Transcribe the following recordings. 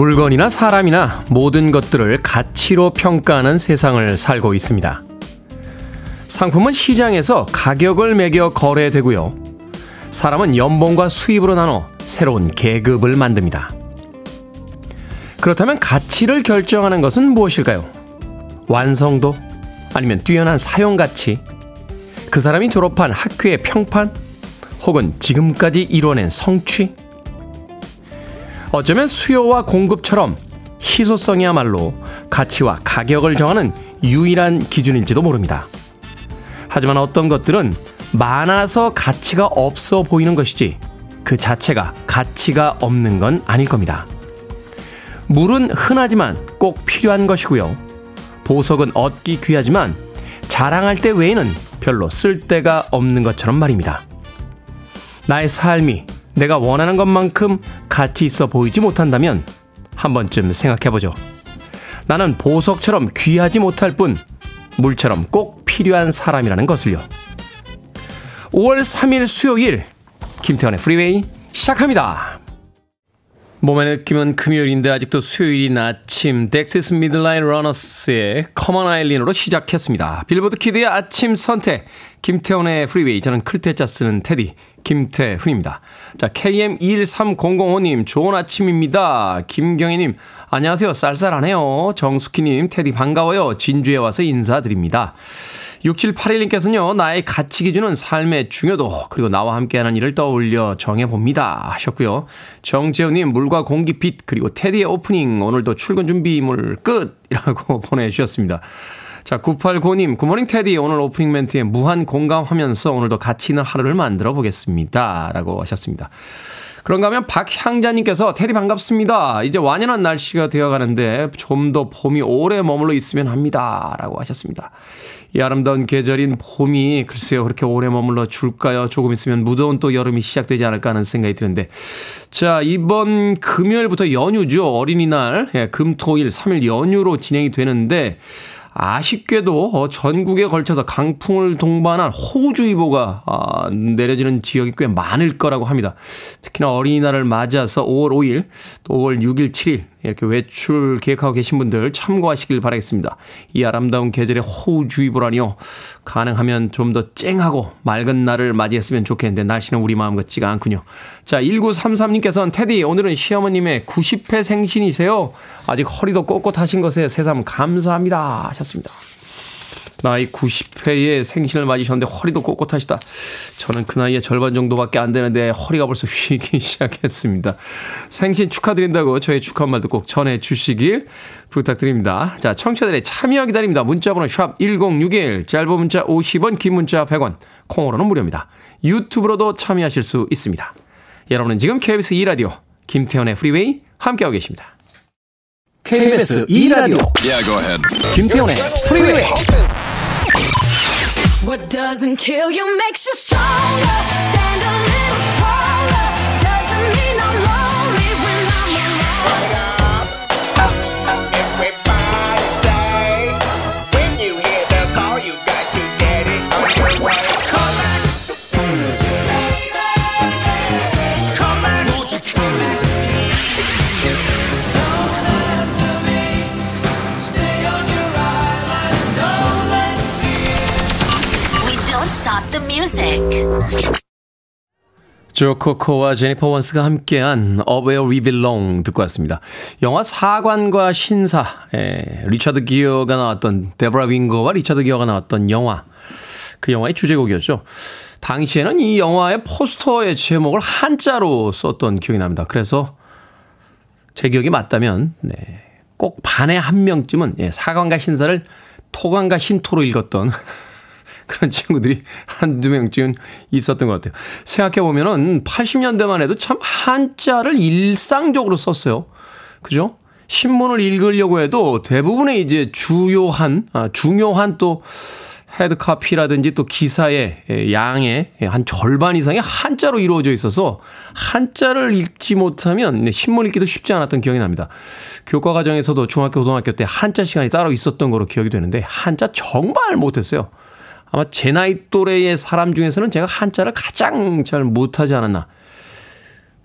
물건이나 사람이나 모든 것들을 가치로 평가하는 세상을 살고 있습니다. 상품은 시장에서 가격을 매겨 거래되고요. 사람은 연봉과 수입으로 나눠 새로운 계급을 만듭니다. 그렇다면 가치를 결정하는 것은 무엇일까요? 완성도? 아니면 뛰어난 사용 가치? 그 사람이 졸업한 학교의 평판? 혹은 지금까지 이뤄낸 성취? 어쩌면 수요와 공급처럼 희소성이야말로 가치와 가격을 정하는 유일한 기준일지도 모릅니다. 하지만 어떤 것들은 많아서 가치가 없어 보이는 것이지 그 자체가 가치가 없는 건 아닐 겁니다. 물은 흔하지만 꼭 필요한 것이고요. 보석은 얻기 귀하지만 자랑할 때 외에는 별로 쓸데가 없는 것처럼 말입니다. 나의 삶이 내가 원하는 것만큼 가치 있어 보이지 못한다면 한 번쯤 생각해보죠. 나는 보석처럼 귀하지 못할 뿐 물처럼 꼭 필요한 사람이라는 것을요. 5월 3일 수요일 김태훈의 프리웨이 시작합니다. 몸의 느낌은 금요일인데 아직도 수요일인 아침 Dexys Midnight Runners의 Come On Eileen으로 시작했습니다. 빌보드 키드의 아침 선택 김태훈의 프리웨이 저는 클테자 쓰는 테디 김태훈입니다. 자 KM21300호님 좋은 아침입니다. 김경희님 안녕하세요 쌀쌀하네요. 정숙희님 테디 반가워요. 진주에 와서 인사드립니다. 6781님께서는요, 나의 가치 기준은 삶의 중요도, 그리고 나와 함께하는 일을 떠올려 정해봅니다. 하셨고요. 정재훈님, 물과 공기 빛, 그리고 테디의 오프닝, 오늘도 출근 준비물 끝! 이라고 보내주셨습니다. 자, 9895님, 굿모닝 테디, 오늘 오프닝 멘트에 무한 공감하면서 오늘도 가치 있는 하루를 만들어 보겠습니다. 라고 하셨습니다. 그런가 하면 박향자님께서 테디 반갑습니다. 이제 완연한 날씨가 되어가는데 좀 더 봄이 오래 머물러 있으면 합니다. 라고 하셨습니다. 이 아름다운 계절인 봄이 글쎄요 그렇게 오래 머물러 줄까요? 조금 있으면 무더운 또 여름이 시작되지 않을까 하는 생각이 드는데 자 이번 금요일부터 연휴죠 어린이날 예, 금토일 3일 연휴로 진행이 되는데 아쉽게도 어, 전국에 걸쳐서 강풍을 동반한 호우주의보가 아, 내려지는 지역이 꽤 많을 거라고 합니다. 특히나 어린이날을 맞아서 5월 5일, 또 5월 6일, 7일 이렇게 외출 계획하고 계신 분들 참고하시길 바라겠습니다. 이 아름다운 계절에 호우주의보라니요. 가능하면 좀 더 쨍하고 맑은 날을 맞이했으면 좋겠는데 날씨는 우리 마음 같지가 않군요. 자, 1933님께서는 테디 오늘은 시어머님의 90회 생신이세요. 아직 허리도 꼿꼿하신 것에 새삼 감사합니다 하셨습니다. 나이 90회의 생신을 맞으셨는데 허리도 꼿꼿하시다. 저는 그 나이에 절반 정도밖에 안 되는데 허리가 벌써 휘기 시작했습니다. 생신 축하드린다고 저의 축하 말도 꼭 전해 주시길 부탁드립니다. 자, 청취자들의 참여 기다립니다. 문자번호 샵 1061, 짧은 문자 50원, 긴 문자 100원, 콩으로는 무료입니다. 유튜브로도 참여하실 수 있습니다. 여러분은 지금 KBS 2라디오 김태현의 프리웨이 함께하고 계십니다. KBS 2라디오 yeah, 김태현의 프리웨이 What doesn't kill you makes you stronger. Stand a little taller. Doesn't mean I'm lonely when I'm alone. Everybody say, when you hear the call, you got to get it on your way. The music. 조 코코와 제니퍼 원스가 함께한 We Belong 듣고 왔습니다. 영화 사관과 신사, 에, 리차드 기어가 나왔던 데브라 윙거와 리차드 기어가 나왔던 영화, 그 영화의 주제곡이었죠. 당시에는 이 영화의 포스터의 제목을 한자로 썼던 기억이 납니다. 그래서 제 기억이 맞다면 네, 꼭 반에 한 명쯤은 예, 사관과 신사를 토관과 신토로 읽었던 그런 친구들이 한두 명쯤 있었던 것 같아요. 생각해보면은 80년대만 해도 참 한자를 일상적으로 썼어요. 그죠? 신문을 읽으려고 해도 대부분의 이제 주요한, 아, 중요한 또 헤드카피라든지 또 기사의 양의 한 절반 이상이 한자로 이루어져 있어서 한자를 읽지 못하면 신문 읽기도 쉽지 않았던 기억이 납니다. 교과 과정에서도 중학교, 고등학교 때 한자 시간이 따로 있었던 거로 기억이 되는데 한자 정말 못했어요. 아마 제 나이 또래의 사람 중에서는 제가 한자를 가장 잘 못하지 않았나.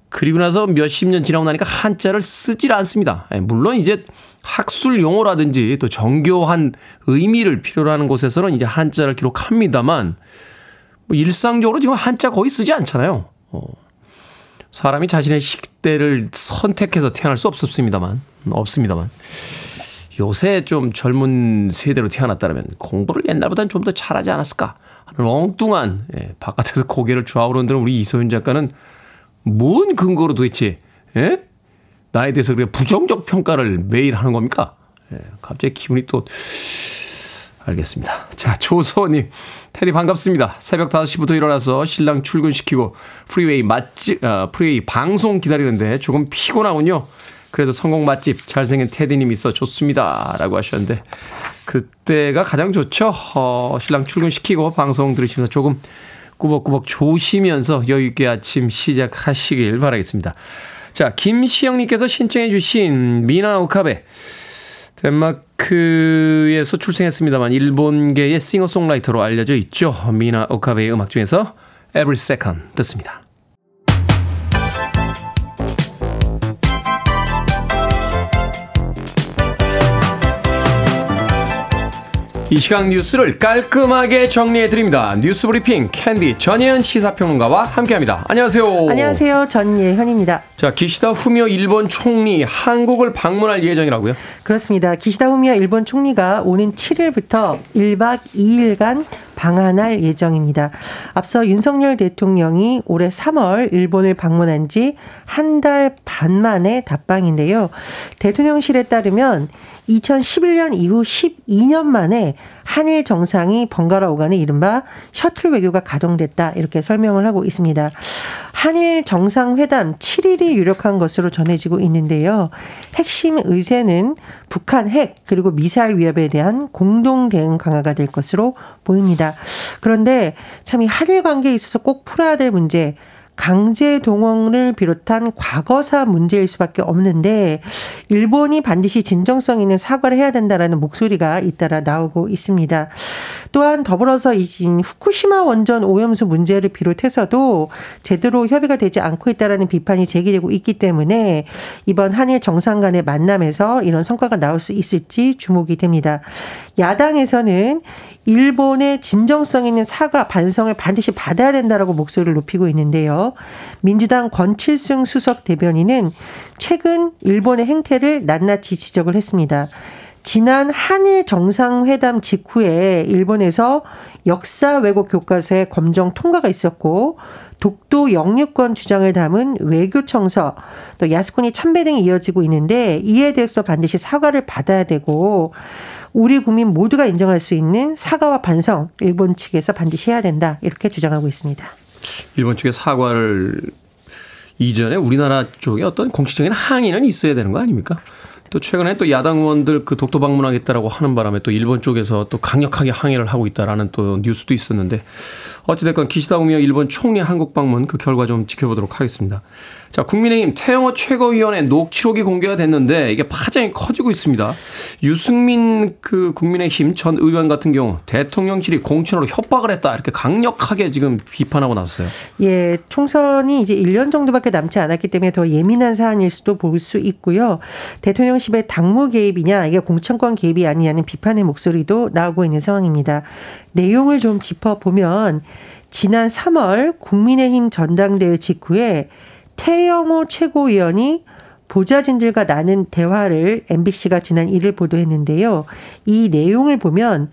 그리고 나서 몇십 년 지나고 나니까 한자를 쓰질 않습니다. 예, 물론 이제 학술 용어라든지 또 정교한 의미를 필요로 하는 곳에서는 이제 한자를 기록합니다만 뭐 일상적으로 지금 한자 거의 쓰지 않잖아요. 어. 사람이 자신의 식대를 선택해서 태어날 수 없었습니다만 없습니다만 요새 좀 젊은 세대로 태어났다면 공부를 옛날보다는 좀 더 잘하지 않았을까 하는 엉뚱한 예, 바깥에서 고개를 좌우로 흔드는 우리 이소윤 작가는 뭔 근거로 도대체 예? 나에 대해서 그렇게 부정적 평가를 매일 하는 겁니까? 예, 갑자기 기분이 또 알겠습니다. 자, 조서님, 테디 반갑습니다. 새벽 5시부터 일어나서 신랑 출근시키고 프리웨이 맛집, 아, 프리웨이 방송 기다리는데 조금 피곤하군요. 그래도 성공 맛집 잘생긴 테디님 있어 좋습니다. 라고 하셨는데 그때가 가장 좋죠. 어, 신랑 출근시키고 방송 들으시면서 조금 꾸벅꾸벅 조시면서 여유있게 아침 시작하시길 바라겠습니다. 자, 김시영님께서 신청해주신 미나 오카베. 덴마크에서 출생했습니다만 일본계의 싱어송라이터로 알려져 있죠. 미나 오카베의 음악 중에서 Every Second 듣습니다. 이 시각 뉴스를 깔끔하게 정리해 드립니다. 뉴스 브리핑 캔디 전예현 시사평론가와 함께합니다. 안녕하세요. 안녕하세요. 전예현입니다. 자, 기시다 후미오 일본 총리 한국을 방문할 예정이라고요? 그렇습니다. 기시다 후미오 일본 총리가 오는 7일부터 1박 2일간 방한할 예정입니다. 앞서 윤석열 대통령이 올해 3월 일본을 방문한 지 한 달 반 만에 답방인데요. 대통령실에 따르면 2011년 이후 12년 만에 한일 정상이 번갈아 오가는 이른바 셔틀 외교가 가동됐다. 이렇게 설명을 하고 있습니다. 한일 정상회담 7일이 유력한 것으로 전해지고 있는데요. 핵심 의제는 북한 핵 그리고 미사일 위협에 대한 공동 대응 강화가 될 것으로 보입니다. 그런데 참 이 한일 관계에 있어서 꼭 풀어야 될 문제 강제 동원을 비롯한 과거사 문제일 수밖에 없는데 일본이 반드시 진정성 있는 사과를 해야 된다라는 목소리가 잇따라 나오고 있습니다. 또한 더불어서 이진 후쿠시마 원전 오염수 문제를 비롯해서도 제대로 협의가 되지 않고 있다라는 비판이 제기되고 있기 때문에 이번 한일 정상 간의 만남에서 이런 성과가 나올 수 있을지 주목이 됩니다. 야당에서는 일본의 진정성 있는 사과 반성을 반드시 받아야 된다라고 목소리를 높이고 있는데요. 민주당 권칠승 수석 대변인은 최근 일본의 행태를 낱낱이 지적을 했습니다. 지난 한일 정상회담 직후에 일본에서 역사 왜곡 교과서의 검정 통과가 있었고 독도 영유권 주장을 담은 외교 청서 또 야스쿠니 참배 등이 이어지고 있는데 이에 대해서 반드시 사과를 받아야 되고 우리 국민 모두가 인정할 수 있는 사과와 반성 일본 측에서 반드시 해야 된다 이렇게 주장하고 있습니다. 일본 측의 사과를 이전에 우리나라 쪽에 어떤 공식적인 항의는 있어야 되는 거 아닙니까? 또 최근에 또 야당 의원들 그 독도 방문하겠다라고 하는 바람에 또 일본 쪽에서 또 강력하게 항의를 하고 있다라는 또 뉴스도 있었는데 어찌됐건 기시다 우미오 일본 총리 한국 방문 그 결과 좀 지켜보도록 하겠습니다. 자, 국민의힘 태영호 최고위원회 녹취록이 공개가 됐는데 이게 파장이 커지고 있습니다. 유승민 그 국민의힘 전 의원 같은 경우 대통령실이 공천으로 협박을 했다 이렇게 강력하게 지금 비판하고 나섰어요. 예, 총선이 이제 1년 정도밖에 남지 않았기 때문에 더 예민한 사안일 수도 볼 수 있고요. 대통령실의 당무 개입이냐 이게 공천권 개입이 아니냐는 비판의 목소리도 나오고 있는 상황입니다. 내용을 좀 짚어보면 지난 3월 국민의힘 전당대회 직후에 태영호 최고위원이 보좌진들과 나눈 대화를 MBC가 지난 1일 보도했는데요. 이 내용을 보면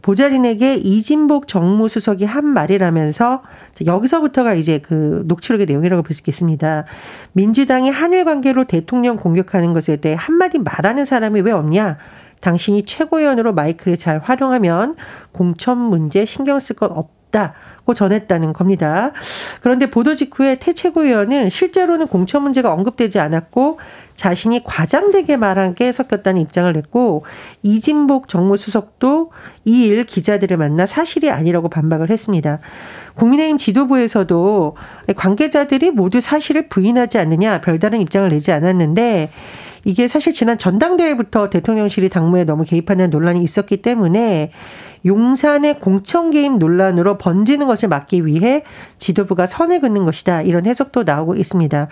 보좌진에게 이진복 정무수석이 한 말이라면서 여기서부터가 이제 그 녹취록의 내용이라고 볼 수 있겠습니다. 민주당이 한일 관계로 대통령 공격하는 것에 대해 한마디 말하는 사람이 왜 없냐? 당신이 최고위원으로 마이크를 잘 활용하면 공천 문제 신경 쓸 것 없다. 고 전했다는 겁니다. 그런데 보도 직후에 태 최고위원은 실제로는 공천 문제가 언급되지 않았고 자신이 과장되게 말한 게 섞였다는 입장을 냈고 이진복 정무수석도 이 일 기자들을 만나 사실이 아니라고 반박을 했습니다. 국민의힘 지도부에서도 관계자들이 모두 사실을 부인하지 않느냐 별다른 입장을 내지 않았는데 이게 사실 지난 전당대회부터 대통령실이 당무에 너무 개입하는 논란이 있었기 때문에 용산의 공천 개입 논란으로 번지는 것을 막기 위해 지도부가 선을 긋는 것이다. 이런 해석도 나오고 있습니다.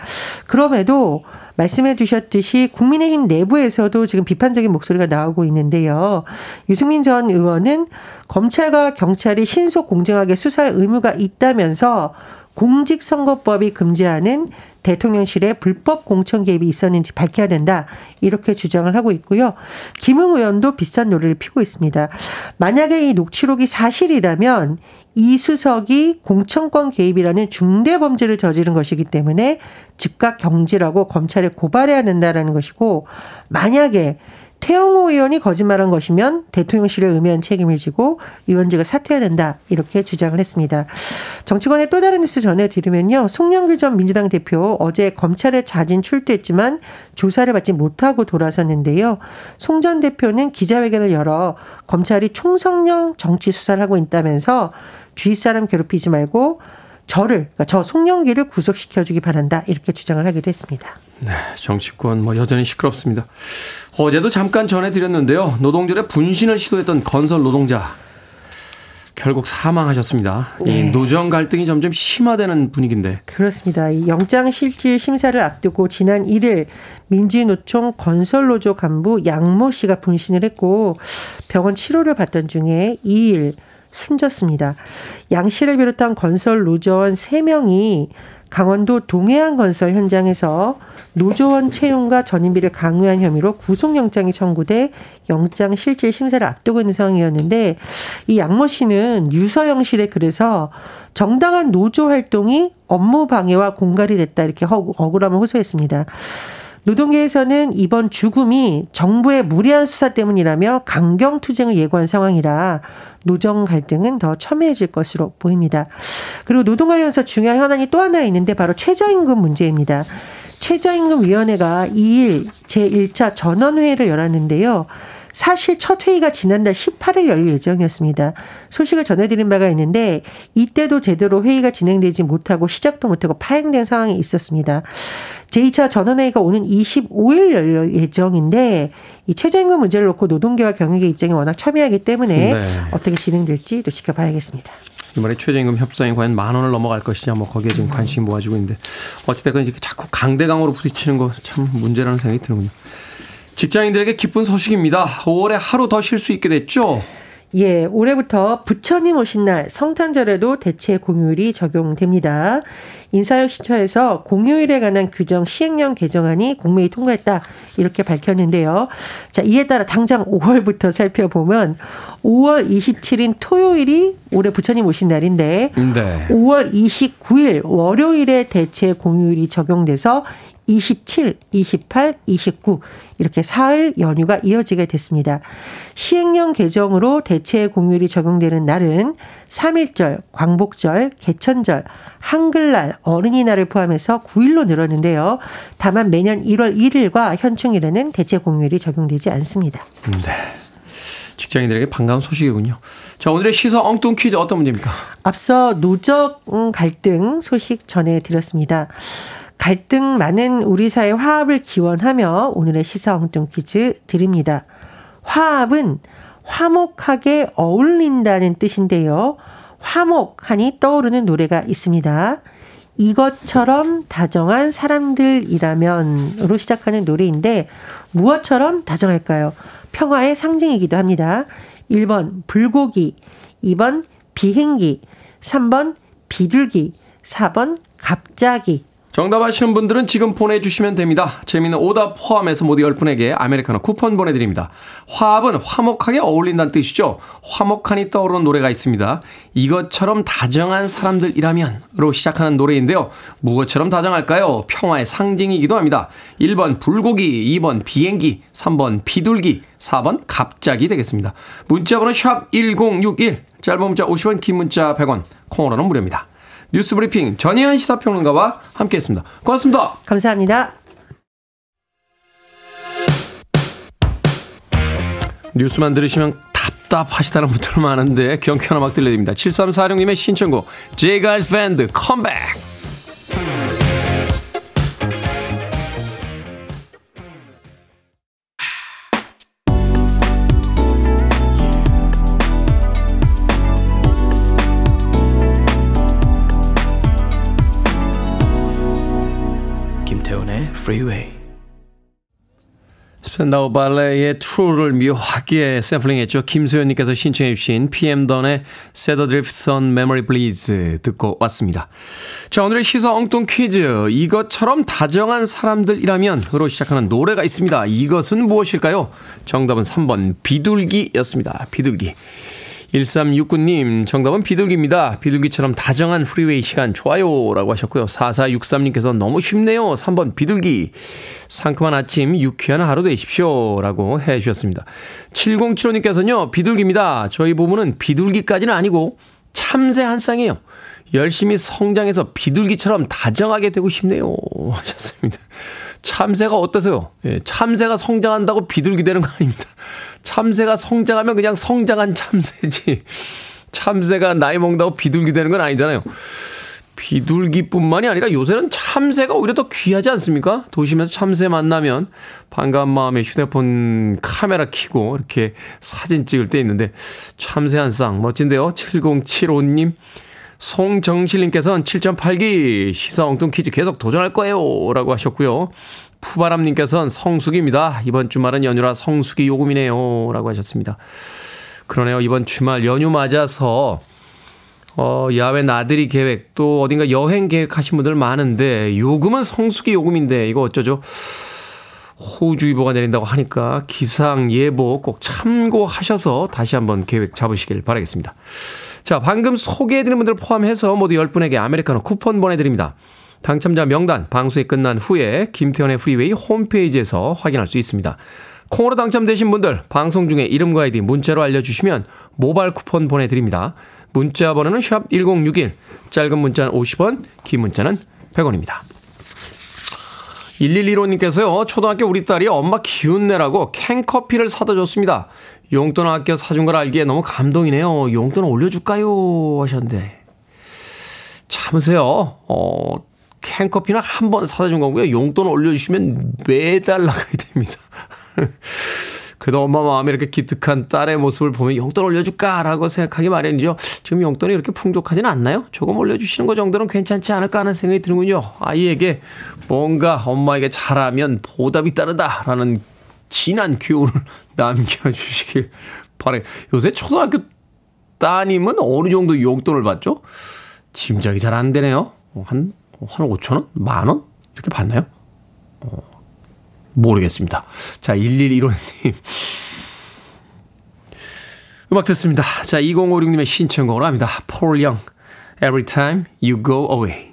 그럼에도 말씀해 주셨듯이 국민의힘 내부에서도 지금 비판적인 목소리가 나오고 있는데요. 유승민 전 의원은 검찰과 경찰이 신속 공정하게 수사할 의무가 있다면서 공직선거법이 금지하는 대통령실에 불법 공천 개입이 있었는지 밝혀야 된다. 이렇게 주장을 하고 있고요. 김웅 의원도 비슷한 노래를 피고 있습니다. 만약에 이 녹취록이 사실이라면 이 수석이 공천권 개입이라는 중대 범죄를 저지른 것이기 때문에 즉각 경질하고 검찰에 고발해야 된다라는 것이고 만약에 태영호 의원이 거짓말한 것이면 대통령실을 의미한 책임을 지고 의원직을 사퇴해야 된다 이렇게 주장을 했습니다. 정치권의 또 다른 뉴스 전해드리면요. 송영길 전 민주당 대표 어제 검찰에 자진 출두했지만 조사를 받지 못하고 돌아섰는데요. 송 전 대표는 기자회견을 열어 검찰이 총성령 정치 수사를 하고 있다면서 주위 사람 괴롭히지 말고 저를 그러니까 저 송영기를 구속시켜 주기 바란다 이렇게 주장을 하기도 했습니다. 네, 정치권 뭐 여전히 시끄럽습니다. 어제도 잠깐 전해드렸는데요. 노동절에 분신을 시도했던 건설 노동자 결국 사망하셨습니다. 네. 이 노정 갈등이 점점 심화되는 분위기인데. 그렇습니다. 영장 실질 심사를 앞두고 지난 1일 민주노총 건설노조 간부 양모 씨가 분신을 했고 병원 치료를 받던 중에 2일 숨졌습니다. 양 씨를 비롯한 건설 노조원 3명이 강원도 동해안 건설 현장에서 노조원 채용과 전임비를 강요한 혐의로 구속영장이 청구돼 영장 실질 심사를 앞두고 있는 상황이었는데 이 양모 씨는 유서영실에 그래서 정당한 노조 활동이 업무 방해와 공갈이 됐다 이렇게 억울함을 호소했습니다. 노동계에서는 이번 죽음이 정부의 무리한 수사 때문이라며 강경 투쟁을 예고한 상황이라 노정 갈등은 더 첨예해질 것으로 보입니다. 그리고 노동 관련해서 중요한 현안이 또 하나 있는데 바로 최저임금 문제입니다. 최저임금위원회가 2일 제1차 전원회의를 열었는데요. 사실 첫 회의가 지난달 18일 열릴 예정이었습니다. 소식을 전해드린 바가 있는데 이때도 제대로 회의가 진행되지 못하고 시작도 못하고 파행된 상황이 있었습니다. 제2차 전원회의가 오는 25일 열릴 예정인데 이 최저임금 문제를 놓고 노동계와 경영계 입장이 워낙 첨예하기 때문에 네. 어떻게 진행될지 또 지켜봐야겠습니다. 이번에 최저임금 협상이 과연 만 원을 넘어갈 것이냐 뭐 거기에 지금 관심이 모아지고 있는데 어찌됐건 이제 자꾸 강대강으로 부딪히는 거 참 문제라는 생각이 드는군요. 직장인들에게 기쁜 소식입니다. 5월에 하루 더 쉴 수 있게 됐죠? 예, 올해부터 부처님 오신 날 성탄절에도 대체 공휴일이 적용됩니다. 인사혁신처에서 공휴일에 관한 규정 시행령 개정안이 공매에 통과했다 이렇게 밝혔는데요. 자 이에 따라 당장 5월부터 살펴보면 5월 27일 토요일이 올해 부처님 오신 날인데 네. 5월 29일 월요일에 대체 공휴일이 적용돼서 27, 28, 29 이렇게 사흘 연휴가 이어지게 됐습니다. 시행령 개정으로 대체 공휴일이 적용되는 날은 3일절, 광복절, 개천절, 한글날, 어린이날을 포함해서 9일로 늘었는데요. 다만 매년 1월 1일과 현충일에는 대체 공휴일이 적용되지 않습니다. 네. 직장인들에게 반가운 소식이군요. 자, 오늘의 시사 엉뚱 퀴즈 어떤 문제입니까? 앞서 노적 갈등 소식 전해드렸습니다. 갈등 많은 우리 사회 화합을 기원하며 오늘의 시사 엉뚱 퀴즈 드립니다. 화합은 화목하게 어울린다는 뜻인데요. 화목하니 떠오르는 노래가 있습니다. 이것처럼 다정한 사람들이라면으로 시작하는 노래인데 무엇처럼 다정할까요? 평화의 상징이기도 합니다. 1번 불고기, 2번 비행기, 3번 비둘기, 4번 갑자기. 정답 아시는 분들은 지금 보내주시면 됩니다. 재미있는 오답 포함해서 모두 10분에게 아메리카노 쿠폰 보내드립니다. 화합은 화목하게 어울린다는 뜻이죠. 화목하니 떠오르는 노래가 있습니다. 이것처럼 다정한 사람들이라면으로 시작하는 노래인데요. 무엇처럼 다정할까요? 평화의 상징이기도 합니다. 1번 불고기, 2번 비행기, 3번 비둘기, 4번 갑자기 되겠습니다. 문자번호 샵 1061, 짧은 문자 50원, 긴 문자 100원, 콩으로는 무료입니다. 뉴스 브리핑 전희연 시사평론가와 함께했습니다. 고맙습니다. 감사합니다. 뉴스만 들으시면 답답하시다는 분들 많은데 경쾌한 음악 들려드립니다. 7346님의 신청곡 제이가스 밴드 컴백 Freeway. 스펜다우 발레의 True를 묘하게 샘플링했죠. 김소연님께서 신청해 주신 PM 던의 Set Adrift on Memory Bliss 듣고 왔습니다. 자 오늘의 시사 엉뚱 퀴즈 이것처럼 다정한 사람들이라면 으로 시작하는 노래가 있습니다. 이것은 무엇일까요? 정답은 3번 비둘기였습니다. 비둘기. 1369님, 정답은 비둘기입니다. 비둘기처럼 다정한 프리웨이 시간 좋아요. 라고 하셨고요. 4463님께서 너무 쉽네요. 3번 비둘기. 상큼한 아침, 유쾌한 하루 되십시오. 라고 해 주셨습니다. 7075님께서는요, 비둘기입니다. 저희 부부는 비둘기까지는 아니고 참새 한 쌍이에요. 열심히 성장해서 비둘기처럼 다정하게 되고 싶네요. 하셨습니다. 참새가 어떠세요? 예, 참새가 성장한다고 비둘기 되는 거 아닙니다. 참새가 성장하면 그냥 성장한 참새지. 참새가 나이 먹는다고 비둘기 되는 건 아니잖아요. 비둘기뿐만이 아니라 요새는 참새가 오히려 더 귀하지 않습니까? 도심에서 참새 만나면 반가운 마음에 휴대폰 카메라 켜고 이렇게 사진 찍을 때 있는데 참새 한 쌍 멋진데요. 7075님. 송정실님께서는 7.8기 시사 엉뚱 퀴즈 계속 도전할 거예요. 라고 하셨고요. 푸바람님께서는 성수기입니다. 이번 주말은 연휴라 성수기 요금이네요. 라고 하셨습니다. 그러네요. 이번 주말 연휴 맞아서 어, 야외 나들이 계획 또 어딘가 여행 계획 하신 분들 많은데 요금은 성수기 요금인데 이거 어쩌죠? 호우주의보가 내린다고 하니까 기상 예보 꼭 참고하셔서 다시 한번 계획 잡으시길 바라겠습니다. 자, 방금 소개해드린 분들 포함해서 모두 10분에게 아메리카노 쿠폰 보내드립니다. 당첨자 명단 방송이 끝난 후에 김태훈의 프리웨이 홈페이지에서 확인할 수 있습니다. 콩으로 당첨되신 분들 방송 중에 이름과 아이디 문자로 알려주시면 모바일 쿠폰 보내드립니다. 문자 번호는 샵 1061, 짧은 문자는 50원, 긴 문자는 100원입니다. 1115님께서요, 초등학교 우리 딸이 엄마 기운 내라고 캔커피를 사다 줬습니다. 용돈 아껴 사준 걸 알기에 너무 감동이네요. 용돈 올려줄까요? 하셨는데. 참으세요. 어, 캔커피는 한번 사다 준 거고요. 용돈 올려주시면 매달 나가야 됩니다. 그래도 엄마 마음에 이렇게 기특한 딸의 모습을 보면 용돈 올려줄까라고 생각하기 마련이죠. 지금 용돈이 이렇게 풍족하지는 않나요? 조금 올려주시는 것 정도는 괜찮지 않을까 하는 생각이 드는군요. 아이에게 뭔가 엄마에게 잘하면 보답이 따르다라는 진한 교훈을 남겨주시길 바래. 요새 초등학교 따님은 어느 정도 용돈을 받죠? 짐작이 잘 안 되네요. 한, 한 5천 원? 만 원? 이렇게 받나요? 어, 모르겠습니다. 자, 1115님. 음악 듣습니다. 자, 2056님의 신청곡으로 합니다. 폴 영, Every Time You Go Away.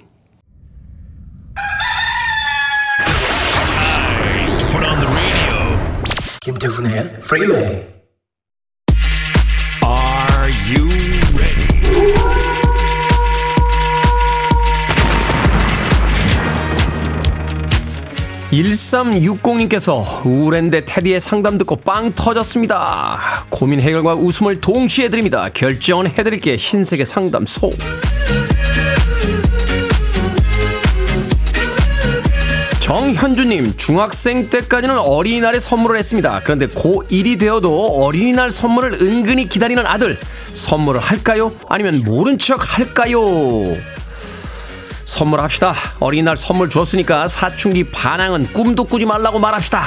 김태훈의 Freeway. Are 1360님께서 우울한데 테디의 상담 듣고 빵 터졌습니다. 고민 해결과 웃음을 동시에 드립니다. 결정은 해드릴게 흰색의 상담소. 정현주님, 중학생 때까지는 어린이날에 선물을 했습니다. 그런데 고1이 되어도 어린이날 선물을 은근히 기다리는 아들. 선물을 할까요? 아니면 모른 척 할까요? 선물합시다. 어린이날 선물 줬으니까 사춘기 반항은 꿈도 꾸지 말라고 말합시다.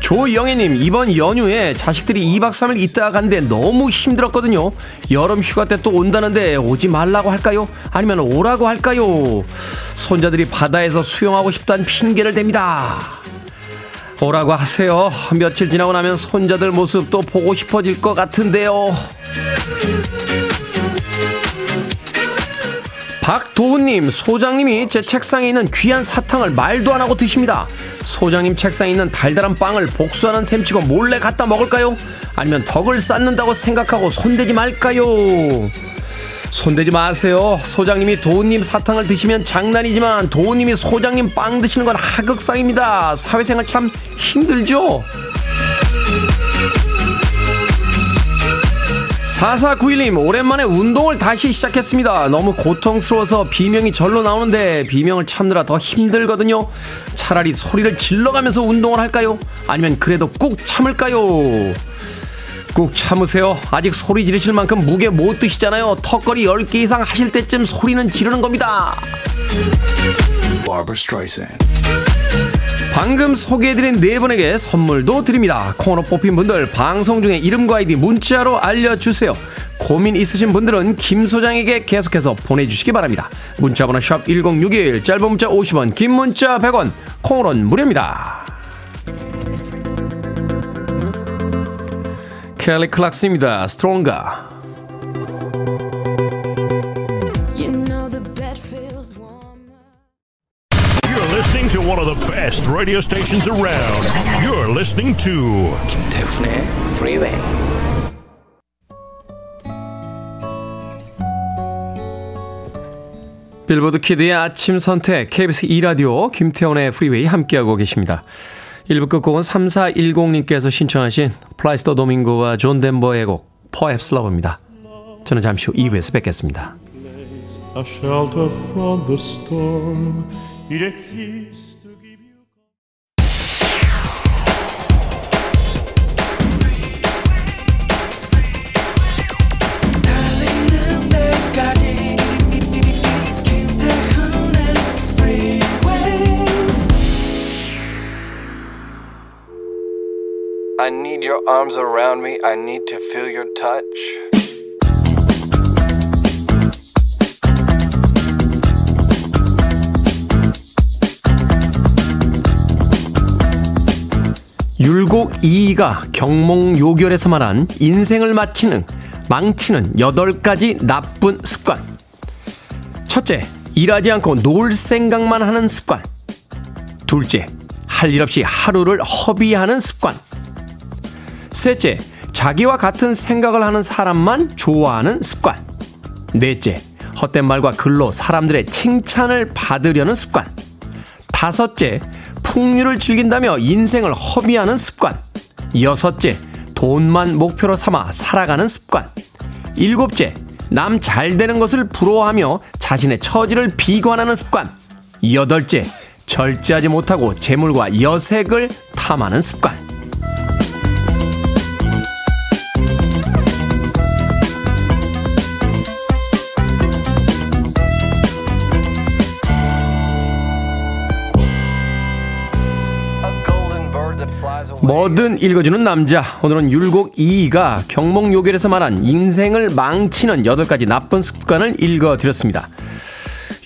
조영애님, 이번 연휴에 자식들이 2박 3일 있다가 간데 너무 힘들었거든요. 여름 휴가 때 또 온다는데 오지 말라고 할까요? 아니면 오라고 할까요? 손자들이 바다에서 수영하고 싶다는 핑계를 댑니다. 오라고 하세요. 며칠 지나고 나면 손자들 모습 또 보고 싶어질 것 같은데요. 박도훈님, 소장님이 제 책상에 있는 귀한 사탕을 말도 안 하고 드십니다. 소장님 책상에 있는 달달한 빵을 복수하는 셈치고 몰래 갖다 먹을까요? 아니면 덕을 쌓는다고 생각하고 손대지 말까요? 손대지 마세요. 소장님이 도훈님 사탕을 드시면 장난이지만 도훈님이 소장님 빵 드시는 건 하극상입니다. 사회생활 참 힘들죠? 4491님, 오랜만에 운동을 다시 시작했습니다. 너무 고통스러워서 비명이 절로 나오는데 비명을 참느라 더 힘들거든요. 차라리 소리를 질러가면서 운동을 할까요? 아니면 그래도 꾹 참을까요? 꾹 참으세요. 아직 소리 지르실 만큼 무게 못 드시잖아요. 턱걸이 10개 이상 하실 때쯤 소리는 지르는 겁니다. 방금 소개해드린 네 분에게 선물도 드립니다. 코너 뽑힌 분들 방송 중에 이름과 아이디 문자로 알려주세요. 고민 있으신 분들은 김 소장에게 계속해서 보내주시기 바랍니다. 문자번호 샵 1061, 짧은 문자 50원, 긴 문자 100원, 콩으로는 무료입니다. 켈리 클락스입니다. 스트롱가. Best radio stations around. You're listening to 김태훈의 Freeway. 빌보드 키드의 아침 선택 KBS 2 라디오 김태훈의 프리웨이 함께하고 계십니다. 1부 끝곡은 3410님께서 신청하신 플라시도 도밍고와 존 덴버의 곡 Perhaps Love입니다. 저는 잠시 후 2부에서 뵙겠습니다. a shelter from the storm. It exists I need your arms around me. I need to feel your touch. 율곡 이이가 경몽 요결에서 말한 인생을 마치는 망치는 8가지 나쁜 습관. 첫째, 일하지 않고 놀 생각만 하는 습관. 둘째, 할 일 없이 하루를 허비하는 습관. 셋째, 자기와 같은 생각을 하는 사람만 좋아하는 습관. 넷째, 헛된 말과 글로 사람들의 칭찬을 받으려는 습관. 다섯째, 풍류를 즐긴다며 인생을 허비하는 습관. 여섯째, 돈만 목표로 삼아 살아가는 습관. 일곱째, 남 잘 되는 것을 부러워하며 자신의 처지를 비관하는 습관. 여덟째, 절제하지 못하고 재물과 여색을 탐하는 습관. 뭐든 읽어주는 남자. 오늘은 율곡 이이가 경몽요결에서 말한 인생을 망치는 8가지 나쁜 습관을 읽어드렸습니다.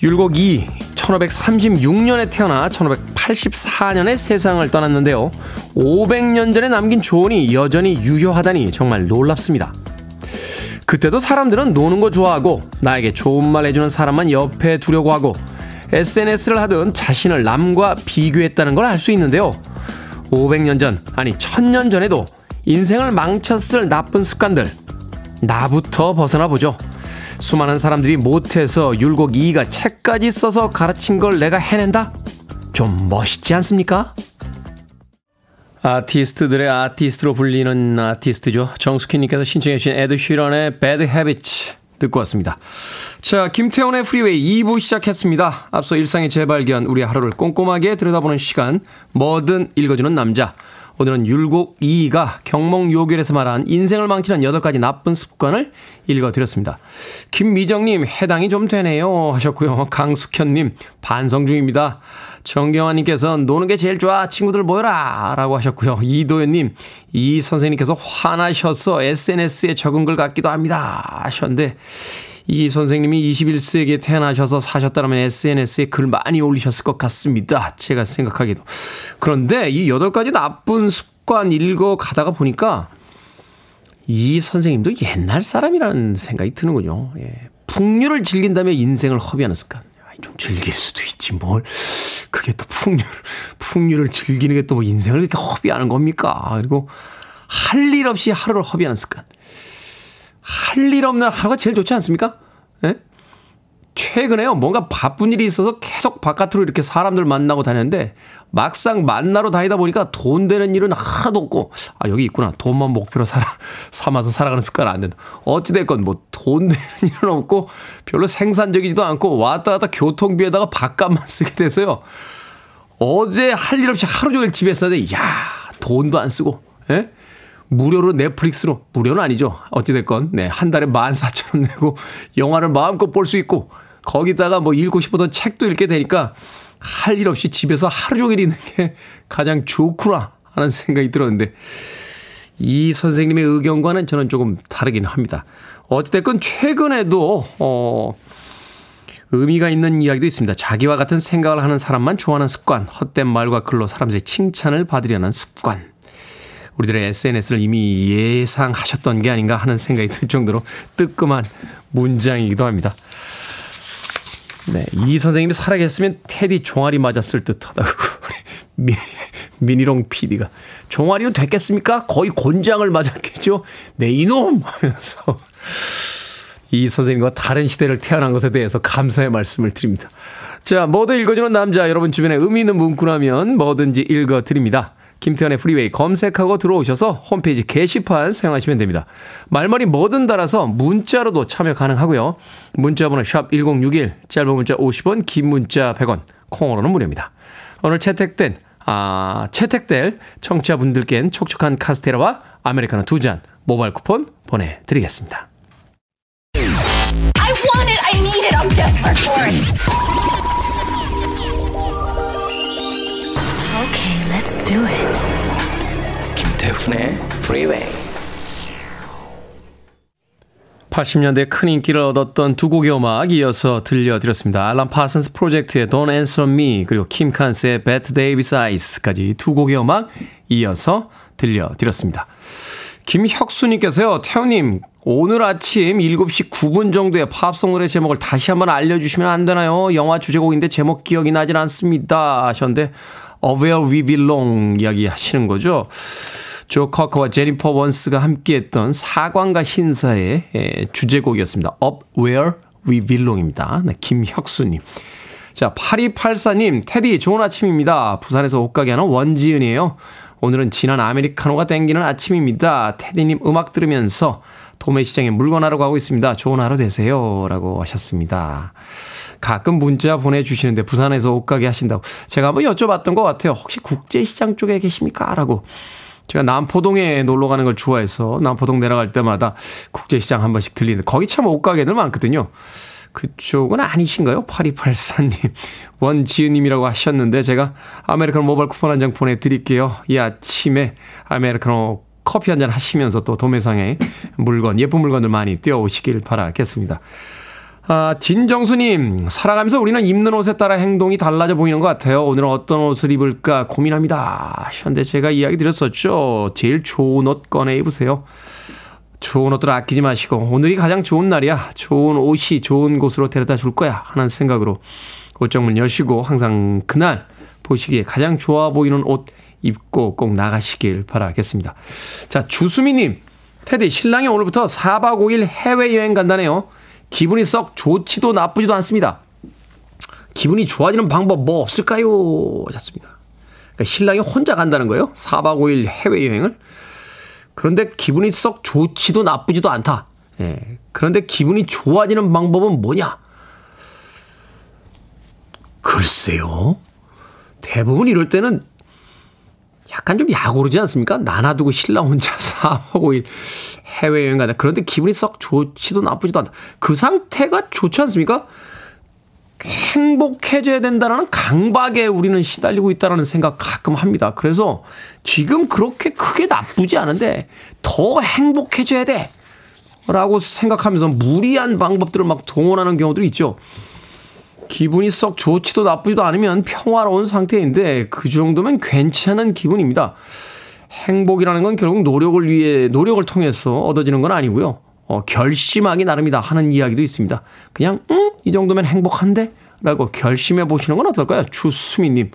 율곡 이 1536년에 태어나 1584년에 세상을 떠났는데요. 500년 전에 남긴 조언이 여전히 유효하다니 정말 놀랍습니다. 그때도 사람들은 노는 거 좋아하고 나에게 좋은 말 해주는 사람만 옆에 두려고 하고 SNS를 하든 자신을 남과 비교했다는 걸 알 수 있는데요. 500년 전, 아니 1000년 전에도 인생을 망쳤을 나쁜 습관들 나부터 벗어나 보죠. 수많은 사람들이 못해서 율곡 이이가 책까지 써서 가르친 걸 내가 해낸다? 좀 멋있지 않습니까? 아티스트들의 아티스트로 불리는 아티스트죠. 정숙희님께서 신청해 주신 에드 쉬런의 Bad Habits 듣고 왔습니다. 자, 김태훈의 프리웨이 2부 시작했습니다. 앞서 일상의 재발견, 우리 하루를 꼼꼼하게 들여다보는 시간, 뭐든 읽어주는 남자. 오늘은 율곡 2가 경몽 요결에서 말한 인생을 망치는 8가지 나쁜 습관을 읽어드렸습니다. 김미정님, 해당이 좀 되네요. 하셨고요. 강숙현님, 반성 중입니다. 정경환님께서 노는 게 제일 좋아. 친구들 모여라. 라고 하셨고요. 이도현님, 이 선생님께서 화나셔서 SNS에 적은 글 같기도 합니다. 하셨는데, 이 선생님이 21세기에 태어나셔서 사셨다면 SNS에 글 많이 올리셨을 것 같습니다. 제가 생각하기도. 그런데 이 8가지 나쁜 습관 읽어 가다가 보니까 이 선생님도 옛날 사람이라는 생각이 드는군요. 예. 풍류를 즐긴다며 인생을 허비하는 습관. 좀 즐길 수도 있지, 뭘. 그게 또 풍류, 풍류를 즐기는 게 또 뭐 인생을 이렇게 허비하는 겁니까? 그리고 할 일 없이 하루를 허비하는 습관. 할 일 없는 하루가 제일 좋지 않습니까? 예? 최근에요, 뭔가 바쁜 일이 있어서 계속 바깥으로 이렇게 사람들 만나고 다녔는데, 막상 만나러 다니다 보니까 돈 되는 일은 하나도 없고, 아, 여기 있구나. 돈만 목표로 살아, 삼아서 살아가는 습관 안 된다. 어찌 됐건, 뭐, 돈 되는 일은 없고, 별로 생산적이지도 않고, 왔다 갔다 교통비에다가 밥값만 쓰게 돼서요. 어제 할 일 없이 하루 종일 집에 있었는데, 야 돈도 안 쓰고, 예? 무료로 넷플릭스로, 무료는 아니죠. 어찌 됐건, 네, 한 달에 14,000원 내고 영화를 마음껏 볼 수 있고, 거기다가 뭐 읽고 싶었던 책도 읽게 되니까 할 일 없이 집에서 하루 종일 있는 게 가장 좋구나 하는 생각이 들었는데, 이 선생님의 의견과는 저는 조금 다르긴 합니다. 어찌됐건 최근에도, 어, 의미가 있는 이야기도 있습니다. 자기와 같은 생각을 하는 사람만 좋아하는 습관, 헛된 말과 글로 사람들의 칭찬을 받으려는 습관. 우리들의 SNS를 이미 예상하셨던 게 아닌가 하는 생각이 들 정도로 뜨끔한 문장이기도 합니다. 네, 이이 선생님이 살아계셨으면 테디 종아리 맞았을 듯 하다고. 미, 미니롱 PD가. 종아리는 됐겠습니까? 거의 곤장을 맞았겠죠? 네, 이놈! 하면서. 이이 선생님과 다른 시대를 태어난 것에 대해서 감사의 말씀을 드립니다. 자, 뭐든 읽어주는 남자, 여러분 주변에 의미 있는 문구라면 뭐든지 읽어드립니다. 김태훈의 프리웨이 검색하고 들어오셔서 홈페이지 게시판 사용하시면 됩니다. 말머리 뭐든 달아서 문자로도 참여 가능하고요. 문자번호 샵 1061, 짧은 문자 50원, 긴 문자 100원, 콩으로는 무료입니다. 오늘 채택된, 아, 채택될 청취자분들께는 촉촉한 카스테라와 아메리카노 두 잔 모바일 쿠폰 보내드리겠습니다. Do it. 김태훈의 Freeway. 80년대 큰 인기를 얻었던 두 곡의 음악 이어서 들려드렸습니다. 알람 파슨스 프로젝트의 Don't Answer Me 그리고 킴 칸스의 Bette Davis Eyes까지 두 곡의 음악 이어서 들려드렸습니다. 김혁수님께서요, 태우님, 오늘 아침 7시 9분 정도에 팝송 노래 제목을 다시 한번 알려주시면 안 되나요? 영화 주제곡인데 제목 기억이 나질 않습니다. 하셨는데, Of Where We Belong 이야기 하시는 거죠. 조 커커와 제니퍼 원스가 함께했던 사관과 신사의 주제곡이었습니다. Up Where We Belong입니다. 네, 김혁수님. 자, 8284님, 테디, 좋은 아침입니다. 부산에서 옷가게 하는 원지은이에요. 오늘은 진한 아메리카노가 땡기는 아침입니다. 테디님 음악 들으면서 도매시장에 물건하러 가고 있습니다. 좋은 하루 되세요. 라고 하셨습니다. 가끔 문자 보내주시는데 부산에서 옷가게 하신다고. 제가 한번 여쭤봤던 것 같아요. 혹시 국제시장 쪽에 계십니까? 라고. 제가 남포동에 놀러 가는 걸 좋아해서 남포동 내려갈 때마다 국제시장 한 번씩 들리는데 거기 참 옷가게들 많거든요. 그쪽은 아니신가요? 8284님. 원지은님이라고 하셨는데 제가 아메리카노 모바일 쿠폰 한 장 보내드릴게요. 이 아침에 아메리카노 커피 한 잔 하시면서 또 도매상에 물건, 예쁜 물건들 많이 띄워오시길 바라겠습니다. 아, 진정수님, 살아가면서 우리는 입는 옷에 따라 행동이 달라져 보이는 것 같아요. 오늘은 어떤 옷을 입을까 고민합니다. 하셨는데 제가 이야기 드렸었죠. 제일 좋은 옷 꺼내 입으세요. 좋은 옷들 아끼지 마시고 오늘이 가장 좋은 날이야. 좋은 옷이 좋은 곳으로 데려다 줄 거야 하는 생각으로 옷장문 여시고 항상 그날 보시기에 가장 좋아 보이는 옷 입고 꼭 나가시길 바라겠습니다. 자, 주수미님, 테디, 신랑이 오늘부터 4박 5일 해외여행 간다네요. 기분이 썩 좋지도 나쁘지도 않습니다. 기분이 좋아지는 방법 뭐 없을까요? 하셨습니다. 그러니까 신랑이 혼자 간다는 거예요? 4박 5일 해외여행을? 그런데 기분이 썩 좋지도 나쁘지도 않다. 예. 그런데 기분이 좋아지는 방법은 뭐냐? 글쎄요. 대부분 이럴 때는 약간 좀 약오르지 않습니까? 나놔두고 신랑 혼자 4박 5일 해외여행 가다. 그런데 기분이 썩 좋지도 나쁘지도 않다. 그 상태가 좋지 않습니까? 행복해져야 된다는 강박에 우리는 시달리고 있다는 생각 가끔 합니다. 그래서 지금 그렇게 크게 나쁘지 않은데 더 행복해져야 돼. 라고 생각하면서 무리한 방법들을 막 동원하는 경우들이 있죠. 기분이 썩 좋지도 나쁘지도 않으면 평화로운 상태인데 그 정도면 괜찮은 기분입니다. 행복이라는 건 결국 노력을 위해 노력을 통해서 얻어지는 건 아니고요. 어, 결심하기 나름이다 하는 이야기도 있습니다. 그냥 음, 이 정도면 행복한데? 라고 결심해 보시는 건 어떨까요? 주수미님.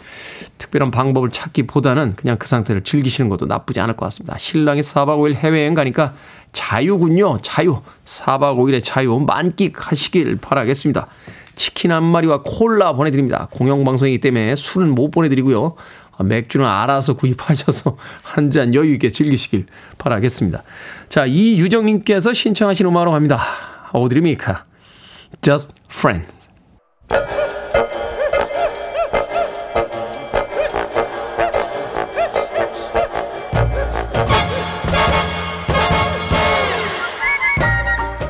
특별한 방법을 찾기보다는 그냥 그 상태를 즐기시는 것도 나쁘지 않을 것 같습니다. 신랑이 4박 5일 해외여행 가니까 자유군요. 자유. 4박 5일의 자유 만끽하시길 바라겠습니다. 치킨 한 마리와 콜라 보내드립니다. 공영방송이기 때문에 술은 못 보내드리고요. 맥주는 알아서 구입하셔서 한 잔 여유 있게 즐기시길 바라겠습니다. 자, 이유정님께서 신청하신 음악으로 갑니다. 어디입니까? Just Friend.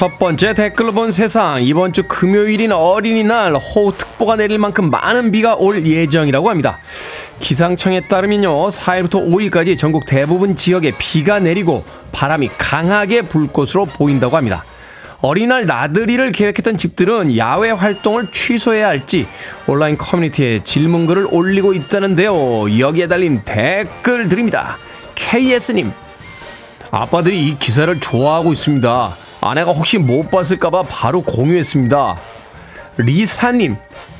첫 번째 댓글로 본 세상. 이번 주 금요일인 어린이날 호우특보가 내릴 만큼 많은 비가 올 예정이라고 합니다. 기상청에 따르면요, 4일부터 5일까지 전국 대부분 지역에 비가 내리고 바람이 강하게 불 것으로 보인다고 합니다. 어린이날 나들이를 계획했던 집들은 야외 활동을 취소해야 할지 온라인 커뮤니티에 질문글을 올리고 있다는데요. 여기에 달린 댓글 드립니다. KS님, 아빠들이 이 기사를 좋아하고 있습니다. 아내가 혹시 못 봤을까봐 바로 공유했습니다. 리사님,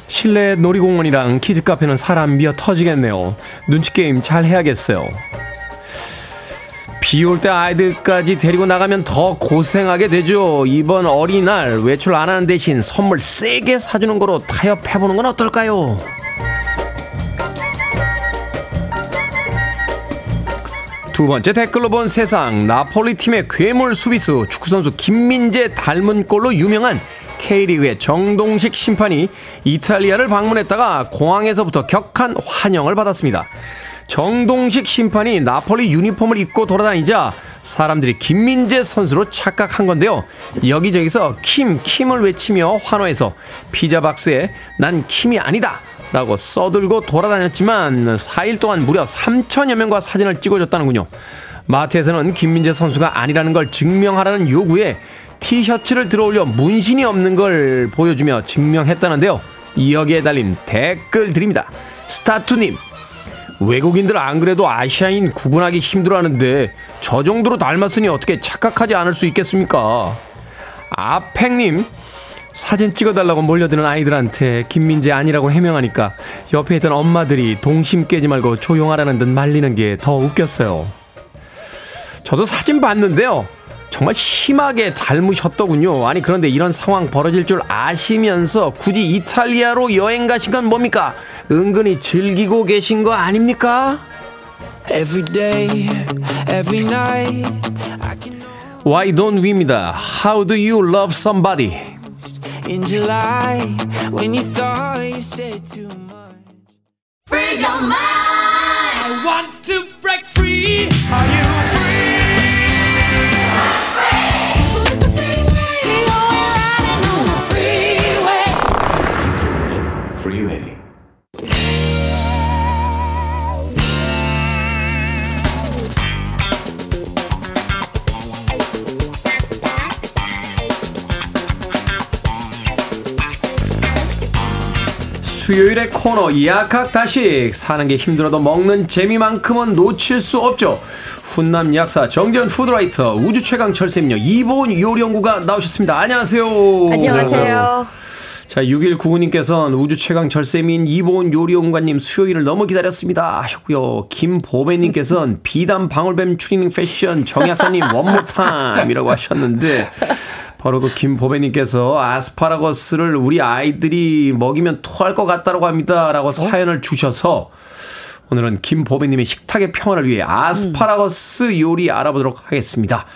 실내 놀이공원이랑 키즈카페는 사람 미어 터지겠네요. 눈치게임 잘 해야겠어요. 비 올 때 아이들까지 데리고 나가면 더 고생하게 되죠. 이번 어린이날 외출 안 하는 대신 선물 세게 사주는 거로 타협해보는 건 어떨까요? 두 번째 댓글로 본 세상 나폴리 팀의 괴물 수비수 축구선수 김민재 닮은 꼴로 유명한 K리그의 정동식 심판이 이탈리아를 방문했다가 공항에서부터 격한 환영을 받았습니다. 정동식 심판이 나폴리 유니폼을 입고 돌아다니자 사람들이 김민재 선수로 착각한 건데요. 여기저기서 킴, 킴을 외치며 환호해서 피자 박스에 난 킴이 아니다. 라고 써들고 돌아다녔지만 4일 동안 무려 3천여 명과 사진을 찍어줬다는군요. 마트에서는 김민재 선수가 아니라는 걸 증명하라는 요구에 티셔츠를 들어올려 문신이 없는 걸 보여주며 증명했다는데요. 여기에 달린 댓글 드립니다. 스타투님, 외국인들 안 그래도 아시아인 구분하기 힘들어하는데 저 정도로 닮았으니 어떻게 착각하지 않을 수 있겠습니까? 아팽님, 사진 찍어달라고 몰려드는 아이들한테 김민재 아니라고 해명하니까 옆에 있던 엄마들이 동심 깨지 말고 조용하라는 듯 말리는 게 더 웃겼어요. 저도 사진 봤는데요. 정말 심하게 닮으셨더군요. 아니 그런데 이런 상황 벌어질 줄 아시면서 굳이 이탈리아로 여행 가신 건 뭡니까? 은근히 즐기고 계신 거 아닙니까? Every day, every night, Why don't we입니다. How do you love somebody? In July when you thought you said too much. Free your mind. I want to break free. Are you Freeway. 수요일의 코너 약학 다식 사는 게 힘들어도 먹는 재미만큼은 놓칠 수 없죠. 훈남 약사 정재훈 food writer 우주 최강 절세미녀 이보은 요리 연구가 나오셨습니다. 안녕하세요. 안녕하세요. 자, 6199님께서는 우주 최강 절세미녀 이보은 요리연구가님 수요일을 너무 기다렸습니다 하셨고요. 김보배님께서는 비담 방울뱀 추리닝 패션 정약사님 one more time이라고 하셨는데 바로 그 김보배님께서 아스파라거스를 우리 아이들이 먹이면 토할 것 같다라고 합니다라고 사연을 주셔서 오늘은 김보배님의 식탁의 평화를 위해 아스파라거스 요리 알아보도록 하겠습니다.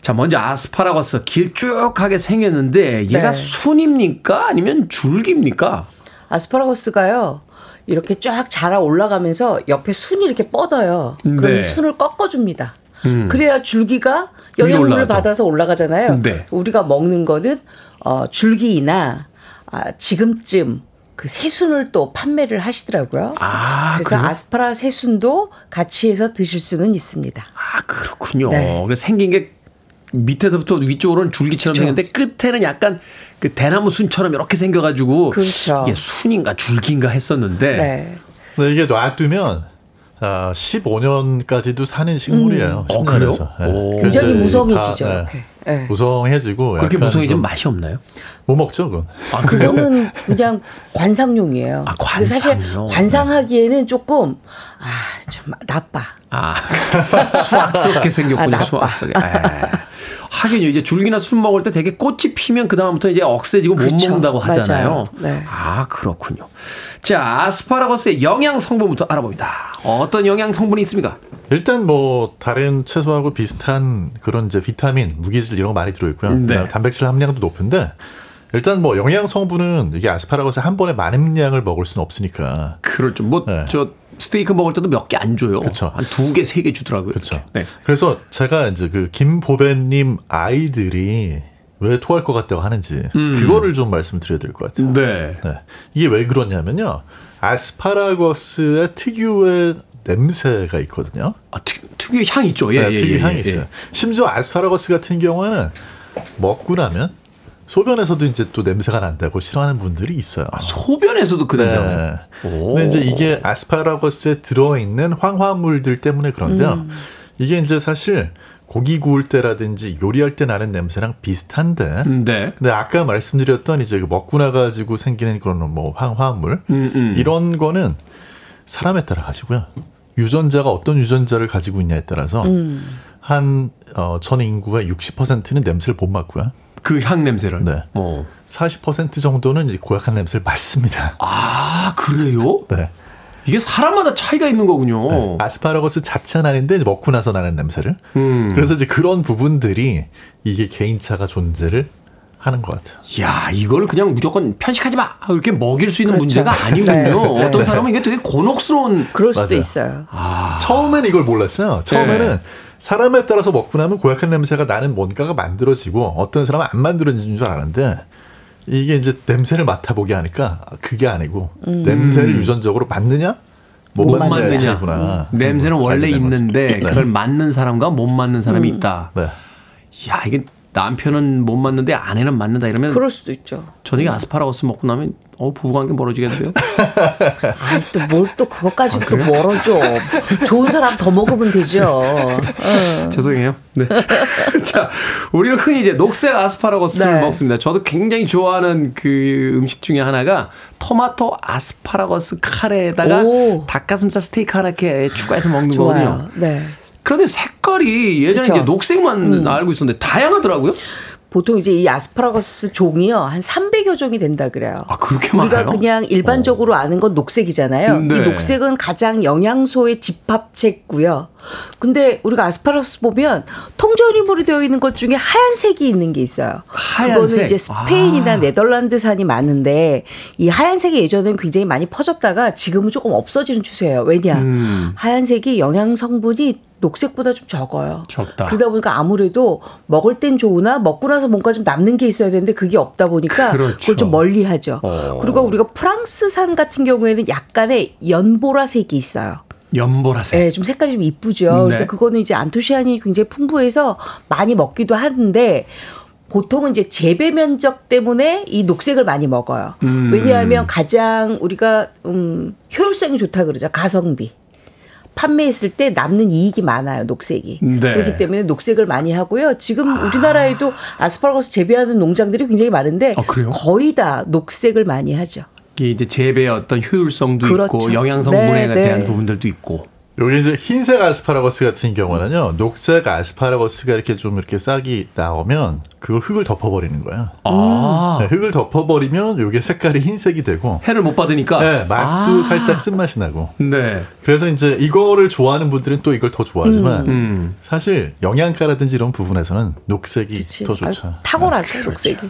자, 먼저 아스파라거스 길쭉하게 생겼는데 얘가 네. 순입니까? 아니면 줄기입니까? 아스파라거스가요. 이렇게 쫙 자라 올라가면서 옆에 순이 이렇게 뻗어요. 그럼 네. 음. 이 순을 꺾어줍니다. 그래야 줄기가 영양분을. 받아서 올라가잖아요. 네. 우리가 먹는 거는 어, 줄기이나 아, 지금쯤 그 새순을 또 판매를 하시더라고요. 아, 그래서 그래요? 아스파라 새순도 같이 해서 드실 수는 있습니다. 아, 그렇군요. 네. 그래서 생긴 게 밑에서부터 위쪽으로는 줄기처럼 그렇죠. 생겼는데 끝에는 약간 그 대나무 순처럼 이렇게 생겨가지고 그렇죠. 이게 순인가 줄기인가 했었는데 네. 근데 이게 놔두면 아, 15년까지도 사는 식물이에요. 어, 그래요? 그래서 굉장히 무성해지죠. 다, 이렇게. 네. 무성해지고 그렇게 무성해지면 좀 맛이 없나요? 못 먹죠, 그건. 아, 그래요? 그거는 그냥 관상용이에요. 아, 근데 사실 관상용. 관상하기에는 조금 아 좀 나빠. 아, 수학스럽게 생겼군요, 아. 수학스럽게. 에. 하긴요, 이제 줄기나 술 먹을 때 되게 꽃이 피면 그다음부터 이제 억세지고 못 그렇죠. 먹는다고 하잖아요. 네. 아, 그렇군요. 자, 아스파라거스의 영양 성분부터 알아봅니다. 어떤 영양 성분이 있습니까? 일단 뭐 다른 채소하고 비슷한 그런 이제 비타민, 무기질 이런 거 많이 들어 있고요. 네. 그다음에 단백질 함량도 높은데 일단 뭐 영양 성분은 이게 아스파라거스 한 번에 많은 양을 먹을 수는 없으니까. 그렇죠. 뭐 네. 저 스테이크 먹을 때도 몇 개 안 줘요. 그쵸. 한두 개, 세 개 주더라고요. 그렇죠. 이렇게. 네. 그래서 제가 이제 그 김보배님 아이들이 왜 토할 것 같다고 하는지 그거를 좀 말씀드려야 될 것 같아요. 음. 네. 네. 이게 왜 그러냐면요. 아스파라거스의 특유의 냄새가 있거든요. 아, 특, 특유의 향 있죠. 예, 네, 예, 특유 예, 향이 예, 있어요. 예. 심지어 아스파라거스 같은 경우에는 먹고 나면 소변에서도 이제 또 냄새가 난다고 싫어하는 분들이 있어요. 아, 소변에서도 그 나요. 오. 근데 이제 이게 아스파라거스에 들어있는 황화물들 때문에 그런데요. 음. 이게 이제 사실 고기 구울 때라든지 요리할 때 나는 냄새랑 비슷한데. 네. 근데 아까 말씀드렸던 이제 그 먹고 나가지고 생기는 그런 뭐 황화물 음, 음. 이런 거는 사람에 따라 가지고요. 유전자가 어떤 유전자를 가지고 있냐에 따라서 음. 한 어, 전 인구의 60%는 냄새를 못 맡고요. 그 향 냄새를. 네. 어. 40% 정도는 이제 고약한 냄새를 맡습니다. 아, 그래요? 네. 이게 사람마다 차이가 있는 거군요. 네. 아스파라거스 자체는 아닌데 먹고 나서 나는 냄새를. 음. 그래서 이제 그런 부분들이 이게 개인차가 존재를 하는 것 같아요. 야, 이걸 그냥 무조건 편식하지 마. 이렇게 먹일 수 있는 그렇죠. 문제가 아니군요. 네, 네. 어떤 사람은 이게 되게 곤혹스러운 그럴 수도 맞아요. 있어요. 처음에는 이걸 몰랐어요. 처음에는 네. 사람에 따라서 먹고 나면 고약한 냄새가 나는 뭔가가 만들어지고 어떤 사람은 안 만들어지는 줄 알았는데 이게 이제 냄새를 맡아보게 하니까 그게 아니고 음. 냄새를 유전적으로 맡느냐 못, 못 맡느냐 구나. 맞느냐. 냄새는 음, 원래. 있는데 그걸 맞는 사람과 못 맞는 사람이 있다. 네. 야, 이게 남편은 못 맞는데 아내는 맞는다 이러면 그럴 수도 있죠. 저녁에 아스파라거스 먹고 나면 어 부부관계 멀어지겠는데요. 아이 또뭘 또 그것까지 또 멀어져. 좋은 사람 더 먹으면 되죠. 어. 죄송해요. 네. 자, 우리는 흔히 이제 녹색 아스파라거스를 네. 먹습니다. 저도 굉장히 좋아하는 그 음식 중에 하나가 토마토 아스파라거스 카레에다가 오. 닭가슴살 스테이크 하나 이렇게 추가해서 먹는 거거든요. 네. 그런데 색깔이 예전에 그쵸. 음. 이제 녹색만 알고 있었는데 다양하더라고요. 보통 이제 이 아스파라거스 종이요 한 300여 종이 된다 그래요. 아, 그렇게 우리가 많아요? 그냥 일반적으로 아는 건 녹색이잖아요. 네. 이 녹색은 가장 영양소의 집합체고요. 근데 우리가 아스파라거스 보면 통조림으로 되어 있는 것 중에 하얀색이 있는 게 있어요. 하얀색? 그거는 이제 스페인이나 아. 네덜란드산이 많은데 이 하얀색이 예전엔 굉장히 많이 퍼졌다가 지금은 조금 없어지는 추세예요. 왜냐? 음. 하얀색이 영양 성분이 녹색보다 좀 적어요. 적다. 그러다 보니까 아무래도 먹을 땐 좋으나 먹고 나서 뭔가 좀 남는 게 있어야 되는데 그게 없다 보니까 그렇죠. 그걸 좀 멀리 하죠. 어. 그리고 우리가 프랑스산 같은 경우에는 약간의 연보라색이 있어요. 연보라색. 네, 좀 색깔이 좀 이쁘죠. 네. 그래서 그거는 이제 안토시아닌이 굉장히 풍부해서 많이 먹기도 하는데 보통은 이제 재배 면적 때문에 이 녹색을 많이 먹어요. 음. 왜냐하면 가장 우리가 음, 효율성이 좋다 그러죠. 가성비. 판매했을 때 남는 이익이 많아요, 녹색이. 네. 그렇기 때문에 녹색을 많이 하고요. 지금 우리나라에도 아스파라거스 재배하는 농장들이 굉장히 많은데 아, 그래요? 거의 다 녹색을 많이 하죠. 이게 이제 재배의 어떤 효율성도 있고 그렇죠. 영양 성분에 네, 네. 대한 부분들도 있고. 여기 이제 흰색 아스파라거스 같은 경우는요, 녹색 아스파라거스가 이렇게 좀 이렇게 싹이 나오면 그걸 흙을 덮어버리는 거예요. 아. 네, 흙을 덮어버리면 이게 색깔이 흰색이 되고, 해를 못 받으니까. 네, 맛도 아. 살짝 쓴맛이 나고. 네. 그래서 이제 이거를 좋아하는 분들은 또 이걸 더 좋아하지만 음. 사실 영양가라든지 이런 부분에서는 녹색이 그치. 더 좋죠. 아유, 탁월하죠, 녹색이.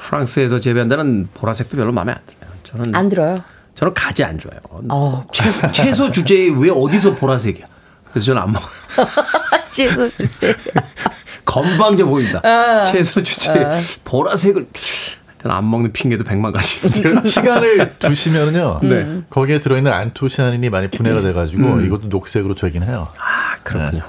프랑스에서 재배한다는 보라색도 별로 마음에 안 들어요. 저는 안 들어요. 저는 가지 안 좋아요. 어, 채소, 채소 주제에 왜 어디서 보라색이야? 그래서 저는 안 먹어요. 채소 주제. 건방져 보인다. 아. 채소 주제에 보라색을 저는 안 먹는 핑계도 백만 가지. 그 시간을 두시면요, 네. 거기에 들어있는 안토시아닌이 많이 분해가 돼가지고 음. 이것도 녹색으로 되긴 해요. 아 그렇군요.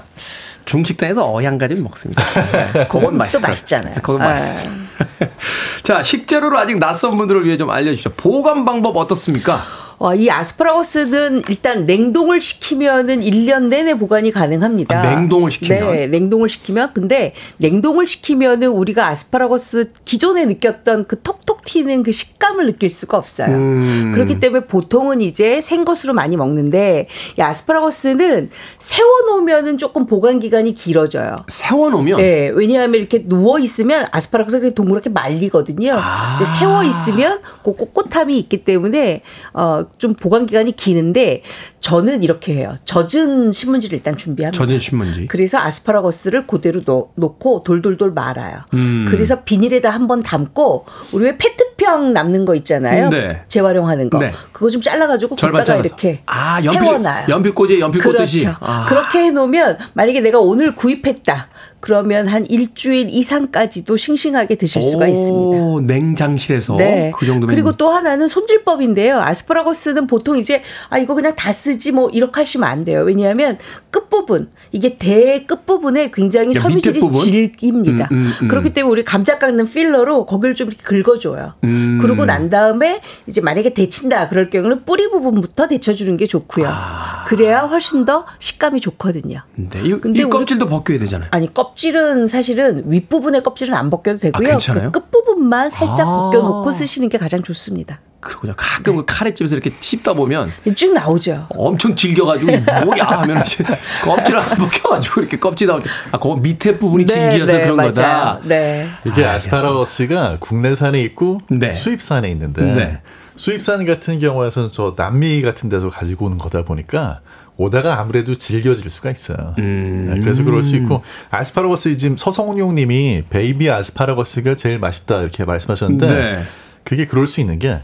중식당에서 어양가지는 먹습니다. 네, 그건 또 맛있다. 맛있잖아요. 그건 아. 맛있습니다. 자, 식재료를 아직 낯선 분들을 위해 좀 알려주시죠. 보관 방법 어떻습니까? 어, 이 아스파라거스는 일단 냉동을 시키면은 1년 내내 보관이 가능합니다. 아, 냉동을 시키면? 네, 냉동을 시키면. 근데 냉동을 시키면은 우리가 아스파라거스 기존에 느꼈던 그 톡톡 튀는 그 식감을 느낄 수가 없어요. 음. 그렇기 때문에 보통은 이제 생것으로 많이 먹는데 이 아스파라거스는 세워놓으면은 조금 보관 기간이 길어져요. 세워놓으면 네, 왜냐하면 이렇게 누워 있으면 아스파라거스가 동그랗게 말리거든요. 아. 세워 있으면 그 꼿꼿함이 있기 때문에 어좀 보관 기간이 기는데 저는 이렇게 해요. 젖은 신문지를 일단 준비합니다. 젖은 신문지. 그래서 아스파라거스를 그대로 놓, 놓고 돌돌돌 말아요. 음. 그래서 비닐에다 한 번 담고 우리 왜 페트병 남는 거 있잖아요. 네. 재활용하는 거. 네. 그거 좀 잘라가지고 잘라서. 이렇게 아, 연필- 세워놔요. 연필 꽂이에 연필 꽂듯이. 그렇죠. 아. 그렇게 해놓으면 만약에 내가 오늘 구입했다. 그러면 한 일주일 이상까지도 싱싱하게 드실 수가 있습니다. 오, 냉장실에서 네. 그 정도면 그리고 또 하나는 손질법인데요. 아스파라거스는 보통 이제 아 이거 그냥 다 쓰지 뭐 이렇게 하시면 안 돼요. 왜냐하면 끝 부분 이게 대 끝 부분에 굉장히 야, 섬유질이? 질깁니다. 음, 음, 음. 그렇기 때문에 우리 감자 깎는 필러로 거기를 좀 이렇게 긁어줘요. 음. 그러고 난 다음에 이제 만약에 데친다 그럴 경우는 뿌리 부분부터 데쳐주는 게 좋고요. 아. 그래야 훨씬 더 식감이 좋거든요. 네. 이, 근데 이 우리- 껍질도 벗겨야 되잖아요. 아니 껍 질은 사실은 윗부분의 껍질은 안 벗겨도 되고요. 아, 괜찮아요? 그 끝부분만 살짝 아. 벗겨놓고 쓰시는 게 가장 좋습니다. 그렇군요. 가끔 그 카레집에서 이렇게 씹다 보면 쭉 나오죠. 엄청 질겨가지고 뭐야 하면 이제 껍질을 안 벗겨가지고 이렇게 껍질 나올 때 아, 그 밑에 부분이 질겨서 그런 맞아요. 거다. 네. 이게 아, 아스파라거스가 국내산에 있고 네. 수입산에 있는데 네. 수입산 같은 경우에는 저 남미 같은 데서 가지고 오는 거다 보니까 오다가 아무래도 질겨질 수가 있어요. 음. 네, 그래서 그럴 수 있고 아스파라거스 지금 서성용님이 베이비 아스파라거스가 제일 맛있다 이렇게 말씀하셨는데 네. 그게 그럴 수 있는 게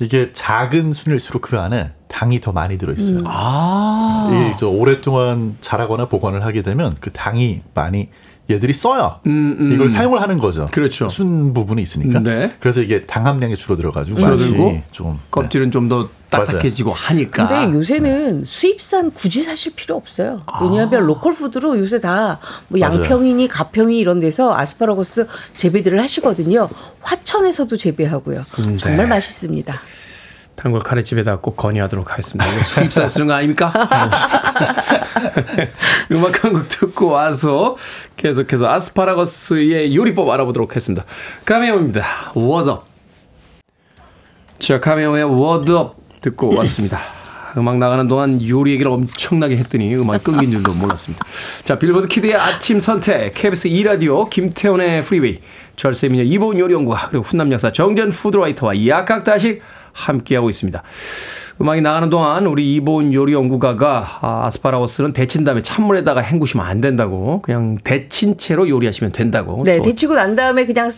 이게 작은 순일수록 그 안에 당이 더 많이 들어 있어요. 아. 이게 저 오랫동안 자라거나 보관을 하게 되면 그 당이 많이 얘들이 써요. 음, 음. 이걸 사용을 하는 거죠. 그렇죠. 순 부분이 있으니까. 네. 그래서 이게 당 함량이 줄어들어가지고 줄어들고 좀 껍질은 좀 더 딱딱해지고 하니까. 근데 요새는 수입산 굳이 사실 필요 없어요. 왜냐하면 로컬 푸드로 요새 다뭐 맞아요. 양평이니 가평이 이런 데서 아스파라거스 재배들을 하시거든요. 화천에서도 재배하고요. 음, 정말 네. 맛있습니다. 단골 카레집에다 꼭 건의하도록 하겠습니다. 이거 수입산 쓰는 거 아닙니까? 음악 한 곡 듣고 와서 계속해서 아스파라거스의 요리법 알아보도록 하겠습니다. 카메오입니다. Word Up. 자, 카메오의 Word Up 듣고 왔습니다. 음악 나가는 동안 요리 얘기를 엄청나게 했더니 음악이 끊긴 줄도 몰랐습니다. 자, 빌보드 키드의 아침 선택, KBS 2라디오, 김태훈의 프리웨이, 절세미녀 이보은 요리연구가, 그리고 훈남 약사 정재훈 food writer와 약학다식 함께하고 있습니다. 음악이 나가는 동안 우리 이보은 요리 연구가가 아, 아스파라거스는 데친 다음에 찬물에다가 헹구시면 안 된다고, 그냥 데친 채로 요리하시면 된다고. 네, 또 데치고 난 다음에 그냥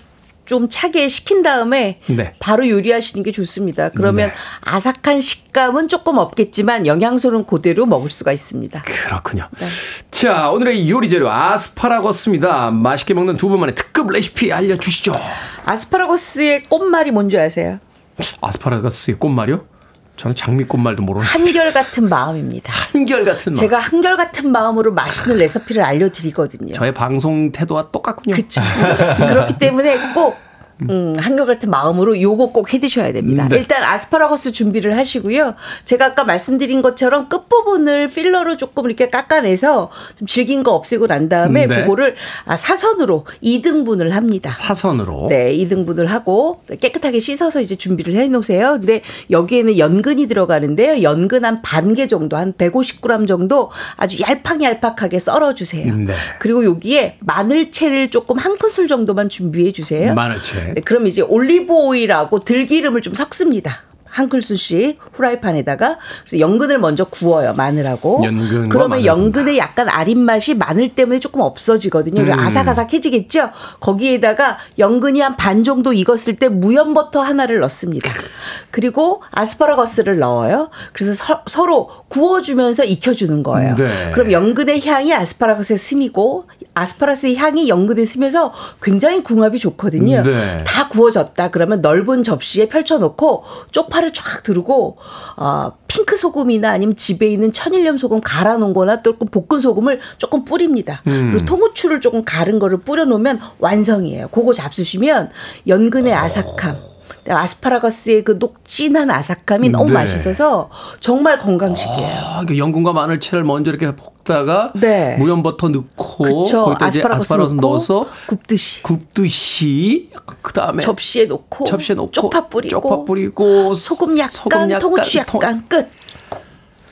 좀 차게 식힌 다음에 네. 바로 요리하시는 게 좋습니다. 그러면 네. 아삭한 식감은 조금 없겠지만 영양소는 그대로 먹을 수가 있습니다. 그렇군요. 자, 오늘의 요리 재료 아스파라거스입니다. 맛있게 먹는 두 분만의 특급 레시피 알려주시죠. 아스파라거스의 꽃말이 뭔지 아세요? 아스파라거스의 꽃말이요? 저는 장미꽃 말도 모르는 한결 같은 마음입니다. 한결 같은 맛. 제가 한결 같은 마음으로 맛있는 레시피를 알려드리거든요. 저의 방송 태도와 똑같군요. 그렇죠. 그렇기 때문에 꼭 음, 한결같은 마음으로 요거 꼭 해드셔야 됩니다. 네. 일단 아스파라거스 준비를 하시고요. 제가 아까 말씀드린 것처럼 끝부분을 필러로 조금 이렇게 깎아내서 좀 질긴 거 없애고 난 다음에 네. 그거를 아, 사선으로 2등분을 합니다. 사선으로. 네, 2등분을 하고 깨끗하게 씻어서 이제 준비를 해 놓으세요. 근데 여기에는 연근이 들어가는데요. 연근 한 반 개 정도, 한 150g 정도 아주 얄팍얄팍하게 썰어 주세요. 네. 그리고 여기에 마늘채를 조금 한 큰술 정도만 준비해 주세요. 마늘채. 네, 그럼 이제 올리브 오일하고 들기름을 좀 섞습니다. 한 큰술씩 후라이팬에다가 그래서 연근을 먼저 구워요 마늘하고 그러면 연근의 약간 아린 맛이 마늘 때문에 조금 없어지거든요. 음. 아삭아삭해지겠죠. 거기에다가 연근이 한 반 정도 익었을 때 무염 버터 하나를 넣습니다. 그리고 아스파라거스를 넣어요. 그래서 서, 로 구워주면서 익혀주는 거예요. 네. 그럼 연근의 향이 아스파라거스에 스미고 아스파라거스의 향이 연근에 스며서 굉장히 궁합이 좋거든요. 네. 다 구워졌다 그러면 넓은 접시에 펼쳐놓고 쪽파를 쫙 두르고 어, 핑크 소금이나 아니면 집에 있는 천일염 소금 갈아놓은 거나 또 볶은 소금을 조금 뿌립니다. 음. 그리고 통후추를 조금 갈은 거를 뿌려놓으면 완성이에요. 그거 잡수시면 연근의 아삭함 아스파라거스의 그 녹진한 아삭함이 너무 네. 맛있어서 정말 건강식이에요. 아, 연근과 마늘채를 먼저 이렇게 볶다가 네. 무염버터 넣고 아스파라거스 아스파라거스 넣고 넣어서 굽듯이 굽듯이 그다음에 접시에 놓고 접시에 넣고 쪽파 뿌리고 쪽파 뿌리고 소금 약간, 소금 약간, 통후추 통- 약간 끝.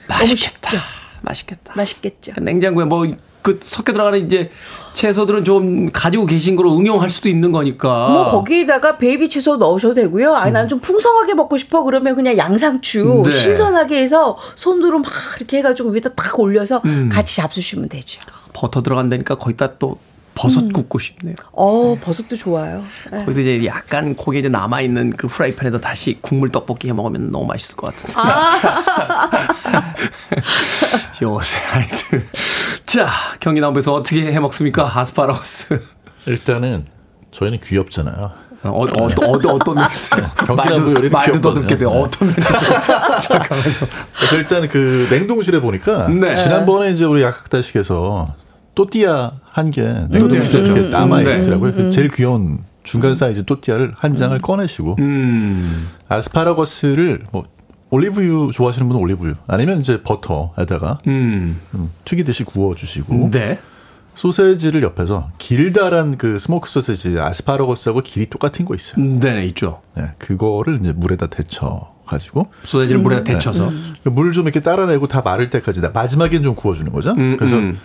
맛있겠다. 쉽죠? 맛있겠다. 맛있겠죠. 냉장고에 뭐 그 섞여 들어가는 이제 채소들은 좀 가지고 계신 거로 응용할 수도 있는 거니까. 뭐 거기에다가 베이비 채소 넣으셔도 되고요. 아니 나는 좀 풍성하게 먹고 싶어 그러면 그냥 양상추 네. 신선하게 해서 손으로 막 이렇게 해가지고 위에다 딱 올려서 음. 같이 잡수시면 되죠. 버터 들어간다니까 거기다 또 버섯 굽고 싶네요. 어 버섯도 좋아요. 네. 거기서 이제 약간 고기 이제 남아 있는 그 프라이팬에다 다시 국물 떡볶이 해 먹으면 너무 맛있을 것 같아서. 요새 하여튼 자 경기 남부에서 어떻게 해 먹습니까 아스파라거스? 일단은 저희는 귀엽잖아요. 어, 어, 어, 어, 어떤 면에서 요리는 말도 더 귀엽거든요. 듣게 돼. 어떤 면에서? 잠깐만요. 그래서 일단 그 냉동실에 보니까 네. 지난번에 이제 우리 약학다식에서 또띠아 한 개 냉동실에 있었죠. 이렇게 남아 음, 네. 있더라고요. 그 제일 귀여운 중간 사이즈 또띠아를 한 장을 꺼내시고 음. 아스파라거스를 뭐 올리브유 좋아하시는 분은 올리브유 아니면 이제 버터에다가 음. 음, 튀기듯이 구워주시고 네. 소세지를 옆에서 길다란 그 스모크 소세지 아스파라거스하고 길이 똑같은 거 있어요. 네, 있죠. 네, 그거를 이제 물에다 데쳐 가지고 소세지를 물에다 음. 데쳐서. 물좀 이렇게 따라내고 다 마를 때까지 나- 마지막엔 좀 구워주는 거죠. 음, 그래서 음.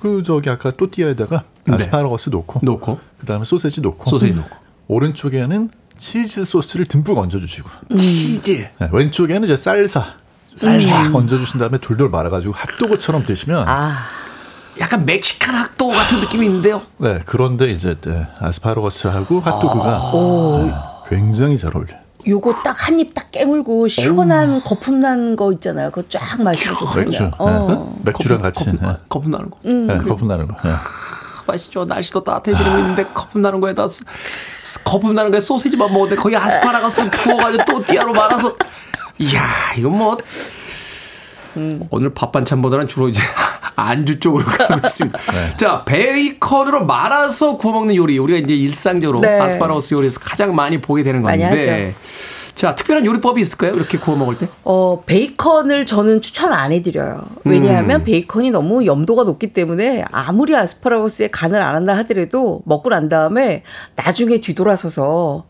네, 그 저기 아까 또띠아에다가 네. 아스파라거스 놓고 놓고 그다음에 소세지 놓고 소세지 놓고. 오른쪽에는 치즈 소스를 듬뿍 얹어주시고 치즈. 네, 왼쪽에는 이제 쌀사 쌀싹 얹어주신 다음에 돌돌 말아가지고 핫도그처럼 드시면 아 약간 멕시칸 학도 같은 느낌이 있는데요. 네 그런데 이제 네, 아스파라거스하고 핫도그가 오. 네, 굉장히 잘 어울려. 요 요거 딱 한 입 딱 깨물고 시원한 거품 난거 있잖아요. 그거 쫙 마시고 맥주, 그냥. 어. 네. 맥주랑 같이 거품, 네. 거품 나는 거. 네, 거품 나는 거. 네. 맛있죠. 날씨도 따뜻해지고 있는데 거품 나는 거에다 거품 나는 거에 소세지만 먹는데 거기 아스파라거스 구워가지고 또 띠아로 말아서 이야 이건 뭐 오늘 밥 반찬보다는 주로 이제 안주 쪽으로 가고 있습니다. 자 베이컨으로 말아서 구워 먹는 요리 우리가 이제 일상적으로 네. 아스파라거스 요리에서 가장 많이 보게 되는 많이 건데. 자 특별한 요리법이 있을까요? 이렇게 구워 먹을 때? 어, 베이컨을 저는 추천 안 해드려요. 왜냐하면 베이컨이 너무 염도가 높기 때문에 아무리 아스파라거스에 간을 안 한다 하더라도 먹고 난 다음에 나중에 뒤돌아서서 어,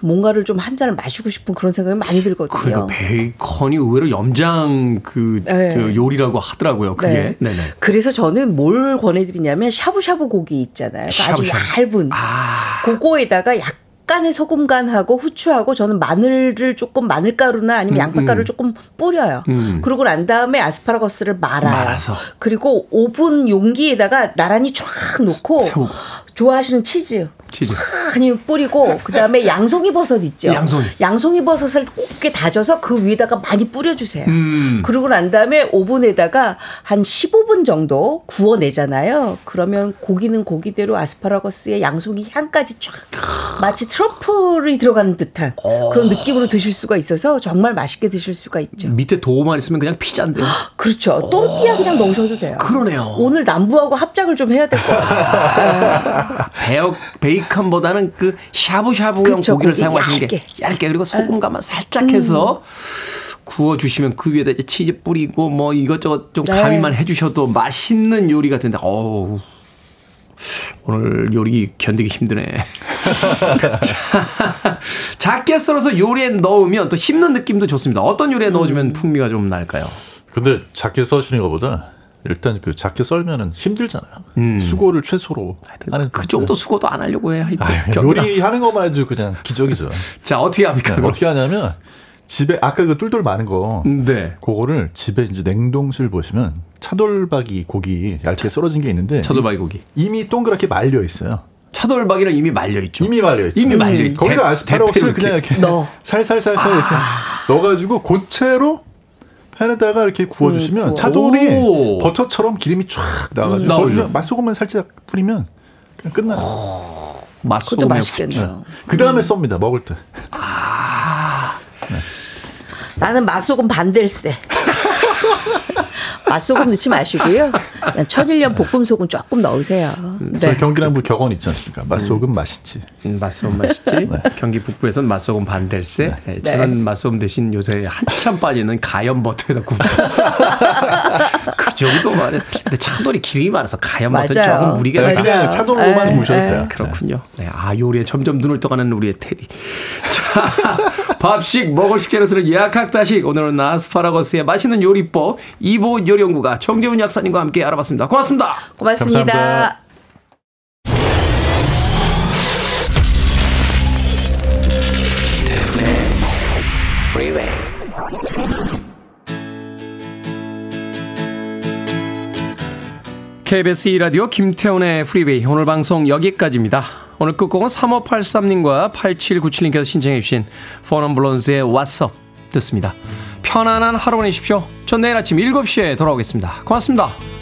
뭔가를 좀 한 잔을 마시고 싶은 그런 생각이 많이 들거든요. 그러니까 베이컨이 의외로 염장 그, 네. 그 요리라고 하더라고요. 그게. 네. 네. 네 그래서 저는 뭘 권해드리냐면 샤브샤브 고기 있잖아요. 그러니까 아주 샤브샤브. 얇은 아. 그거에다가 약간의 소금간하고 후추하고 저는 마늘을 조금 마늘가루나 아니면 양파가루를 조금 뿌려요. 음. 그러고 난 다음에 아스파라거스를 말아요. 말아서. 그리고 오븐 용기에다가 나란히 쫙 놓고 세우고. 좋아하시는 치즈 치즈. 많이 뿌리고 그다음에 양송이 버섯 있죠. 양송이. 양송이 버섯을 곱게 다져서 그 위에다가 많이 뿌려 주세요. 음. 그러고 난 다음에 오븐에다가 한 15분 정도 구워내잖아요. 그러면 고기는 고기대로 아스파라거스의 양송이 향까지 쫙 마치 트러플이 들어가는 듯한 어. 그런 느낌으로 드실 수가 있어서 정말 맛있게 드실 수가 있죠. 밑에 도우만 있으면 그냥 피자인데요. 그렇죠. 또띠아 그냥 넣으셔도 돼요. 그러네요. 오늘 남부하고 합작을 좀 해야 될 것 같아요. 베어, 베이컨보다는 그 샤브샤브용 그쵸, 고기를 고기 사용하시는 게 얇게. 얇게 그리고 소금간만 살짝 해서 구워주시면 그 위에다 이제 치즈 뿌리고 뭐 이것저것 좀 네. 가미만 해주셔도 맛있는 요리가 된다. 어우. 오늘 요리 견디기 힘드네. 자, 작게 썰어서 요리에 넣으면 또 씹는 느낌도 좋습니다. 어떤 요리에 넣어주면 풍미가 좀 날까요? 근데 작게 써시는 것보다 일단 그 작게 썰면은 힘들잖아요. 수고를 최소로 하는 그 정도 수고도 안 하려고 해. 경기나. 요리하는 것만 해도 그냥 기적이죠. 자, 어떻게 합니까? 네, 어떻게 하냐면 집에 아까 그 똘똘 많은 거 네. 그거를 집에 이제 냉동실 보시면 차돌박이 고기 얇게 썰어진 게 있는데 차돌박이 고기. 이미 동그랗게 말려 있어요. 차돌박이는 이미 말려 있죠. 이미 말려 있죠. 이미 말려 있- 거기다 대- 아스파라거스를 그냥 이렇게 넣어. 살살살살 이렇게 넣어가지고 고체로 팬에다가 이렇게 구워주시면 구워. 차돌이 오. 버터처럼 기름이 쫙 나와가지고 나오죠. 거기에 맛소금만 살짝 뿌리면 그냥 끝나요. 그것도 맛소금에 맛있겠네요. 그 다음에 썹니다 먹을 때. 나는 맛소금 반댈세. 맛소금 넣지 마시고요. 그냥 천일염 볶음 소금 조금 넣으세요. 네. 저희 경기남부 격언 있지 않습니까? 맛소금 맛있지. 음, 맛소금 맛있지. 경기 북부에선 맛소금 반댈세. 네. 저는 맛소금 대신 요새 한참 빠지는 가염 버터에다 굽고. 그 정도 말에. 근데 차돌이 기름이 많아서 가염 버터. 조금 무리가 네. 그냥 차돌로만 에, 구우셔도 에. 돼요. 그렇군요. 네, 아 요리에 점점 눈을 떠가는 우리의 테디. 자, 밥식 먹을 식재료들을 예약학다식 오늘은 아스파라거스의 맛있는 요리법 이보 요리연구가 정재훈 약사님과 함께 알아봤습니다. 고맙습니다. 고맙습니다. 감사합니다. KBS 2라디오 김태훈의 프리웨이 오늘 방송 여기까지입니다. 오늘 끝곡은 3583님과 8797님께서 신청해 주신 포넘블론즈의 What's Up 듣습니다. 편안한 하루 보내십시오. 전 내일 아침 7시에 돌아오겠습니다. 고맙습니다.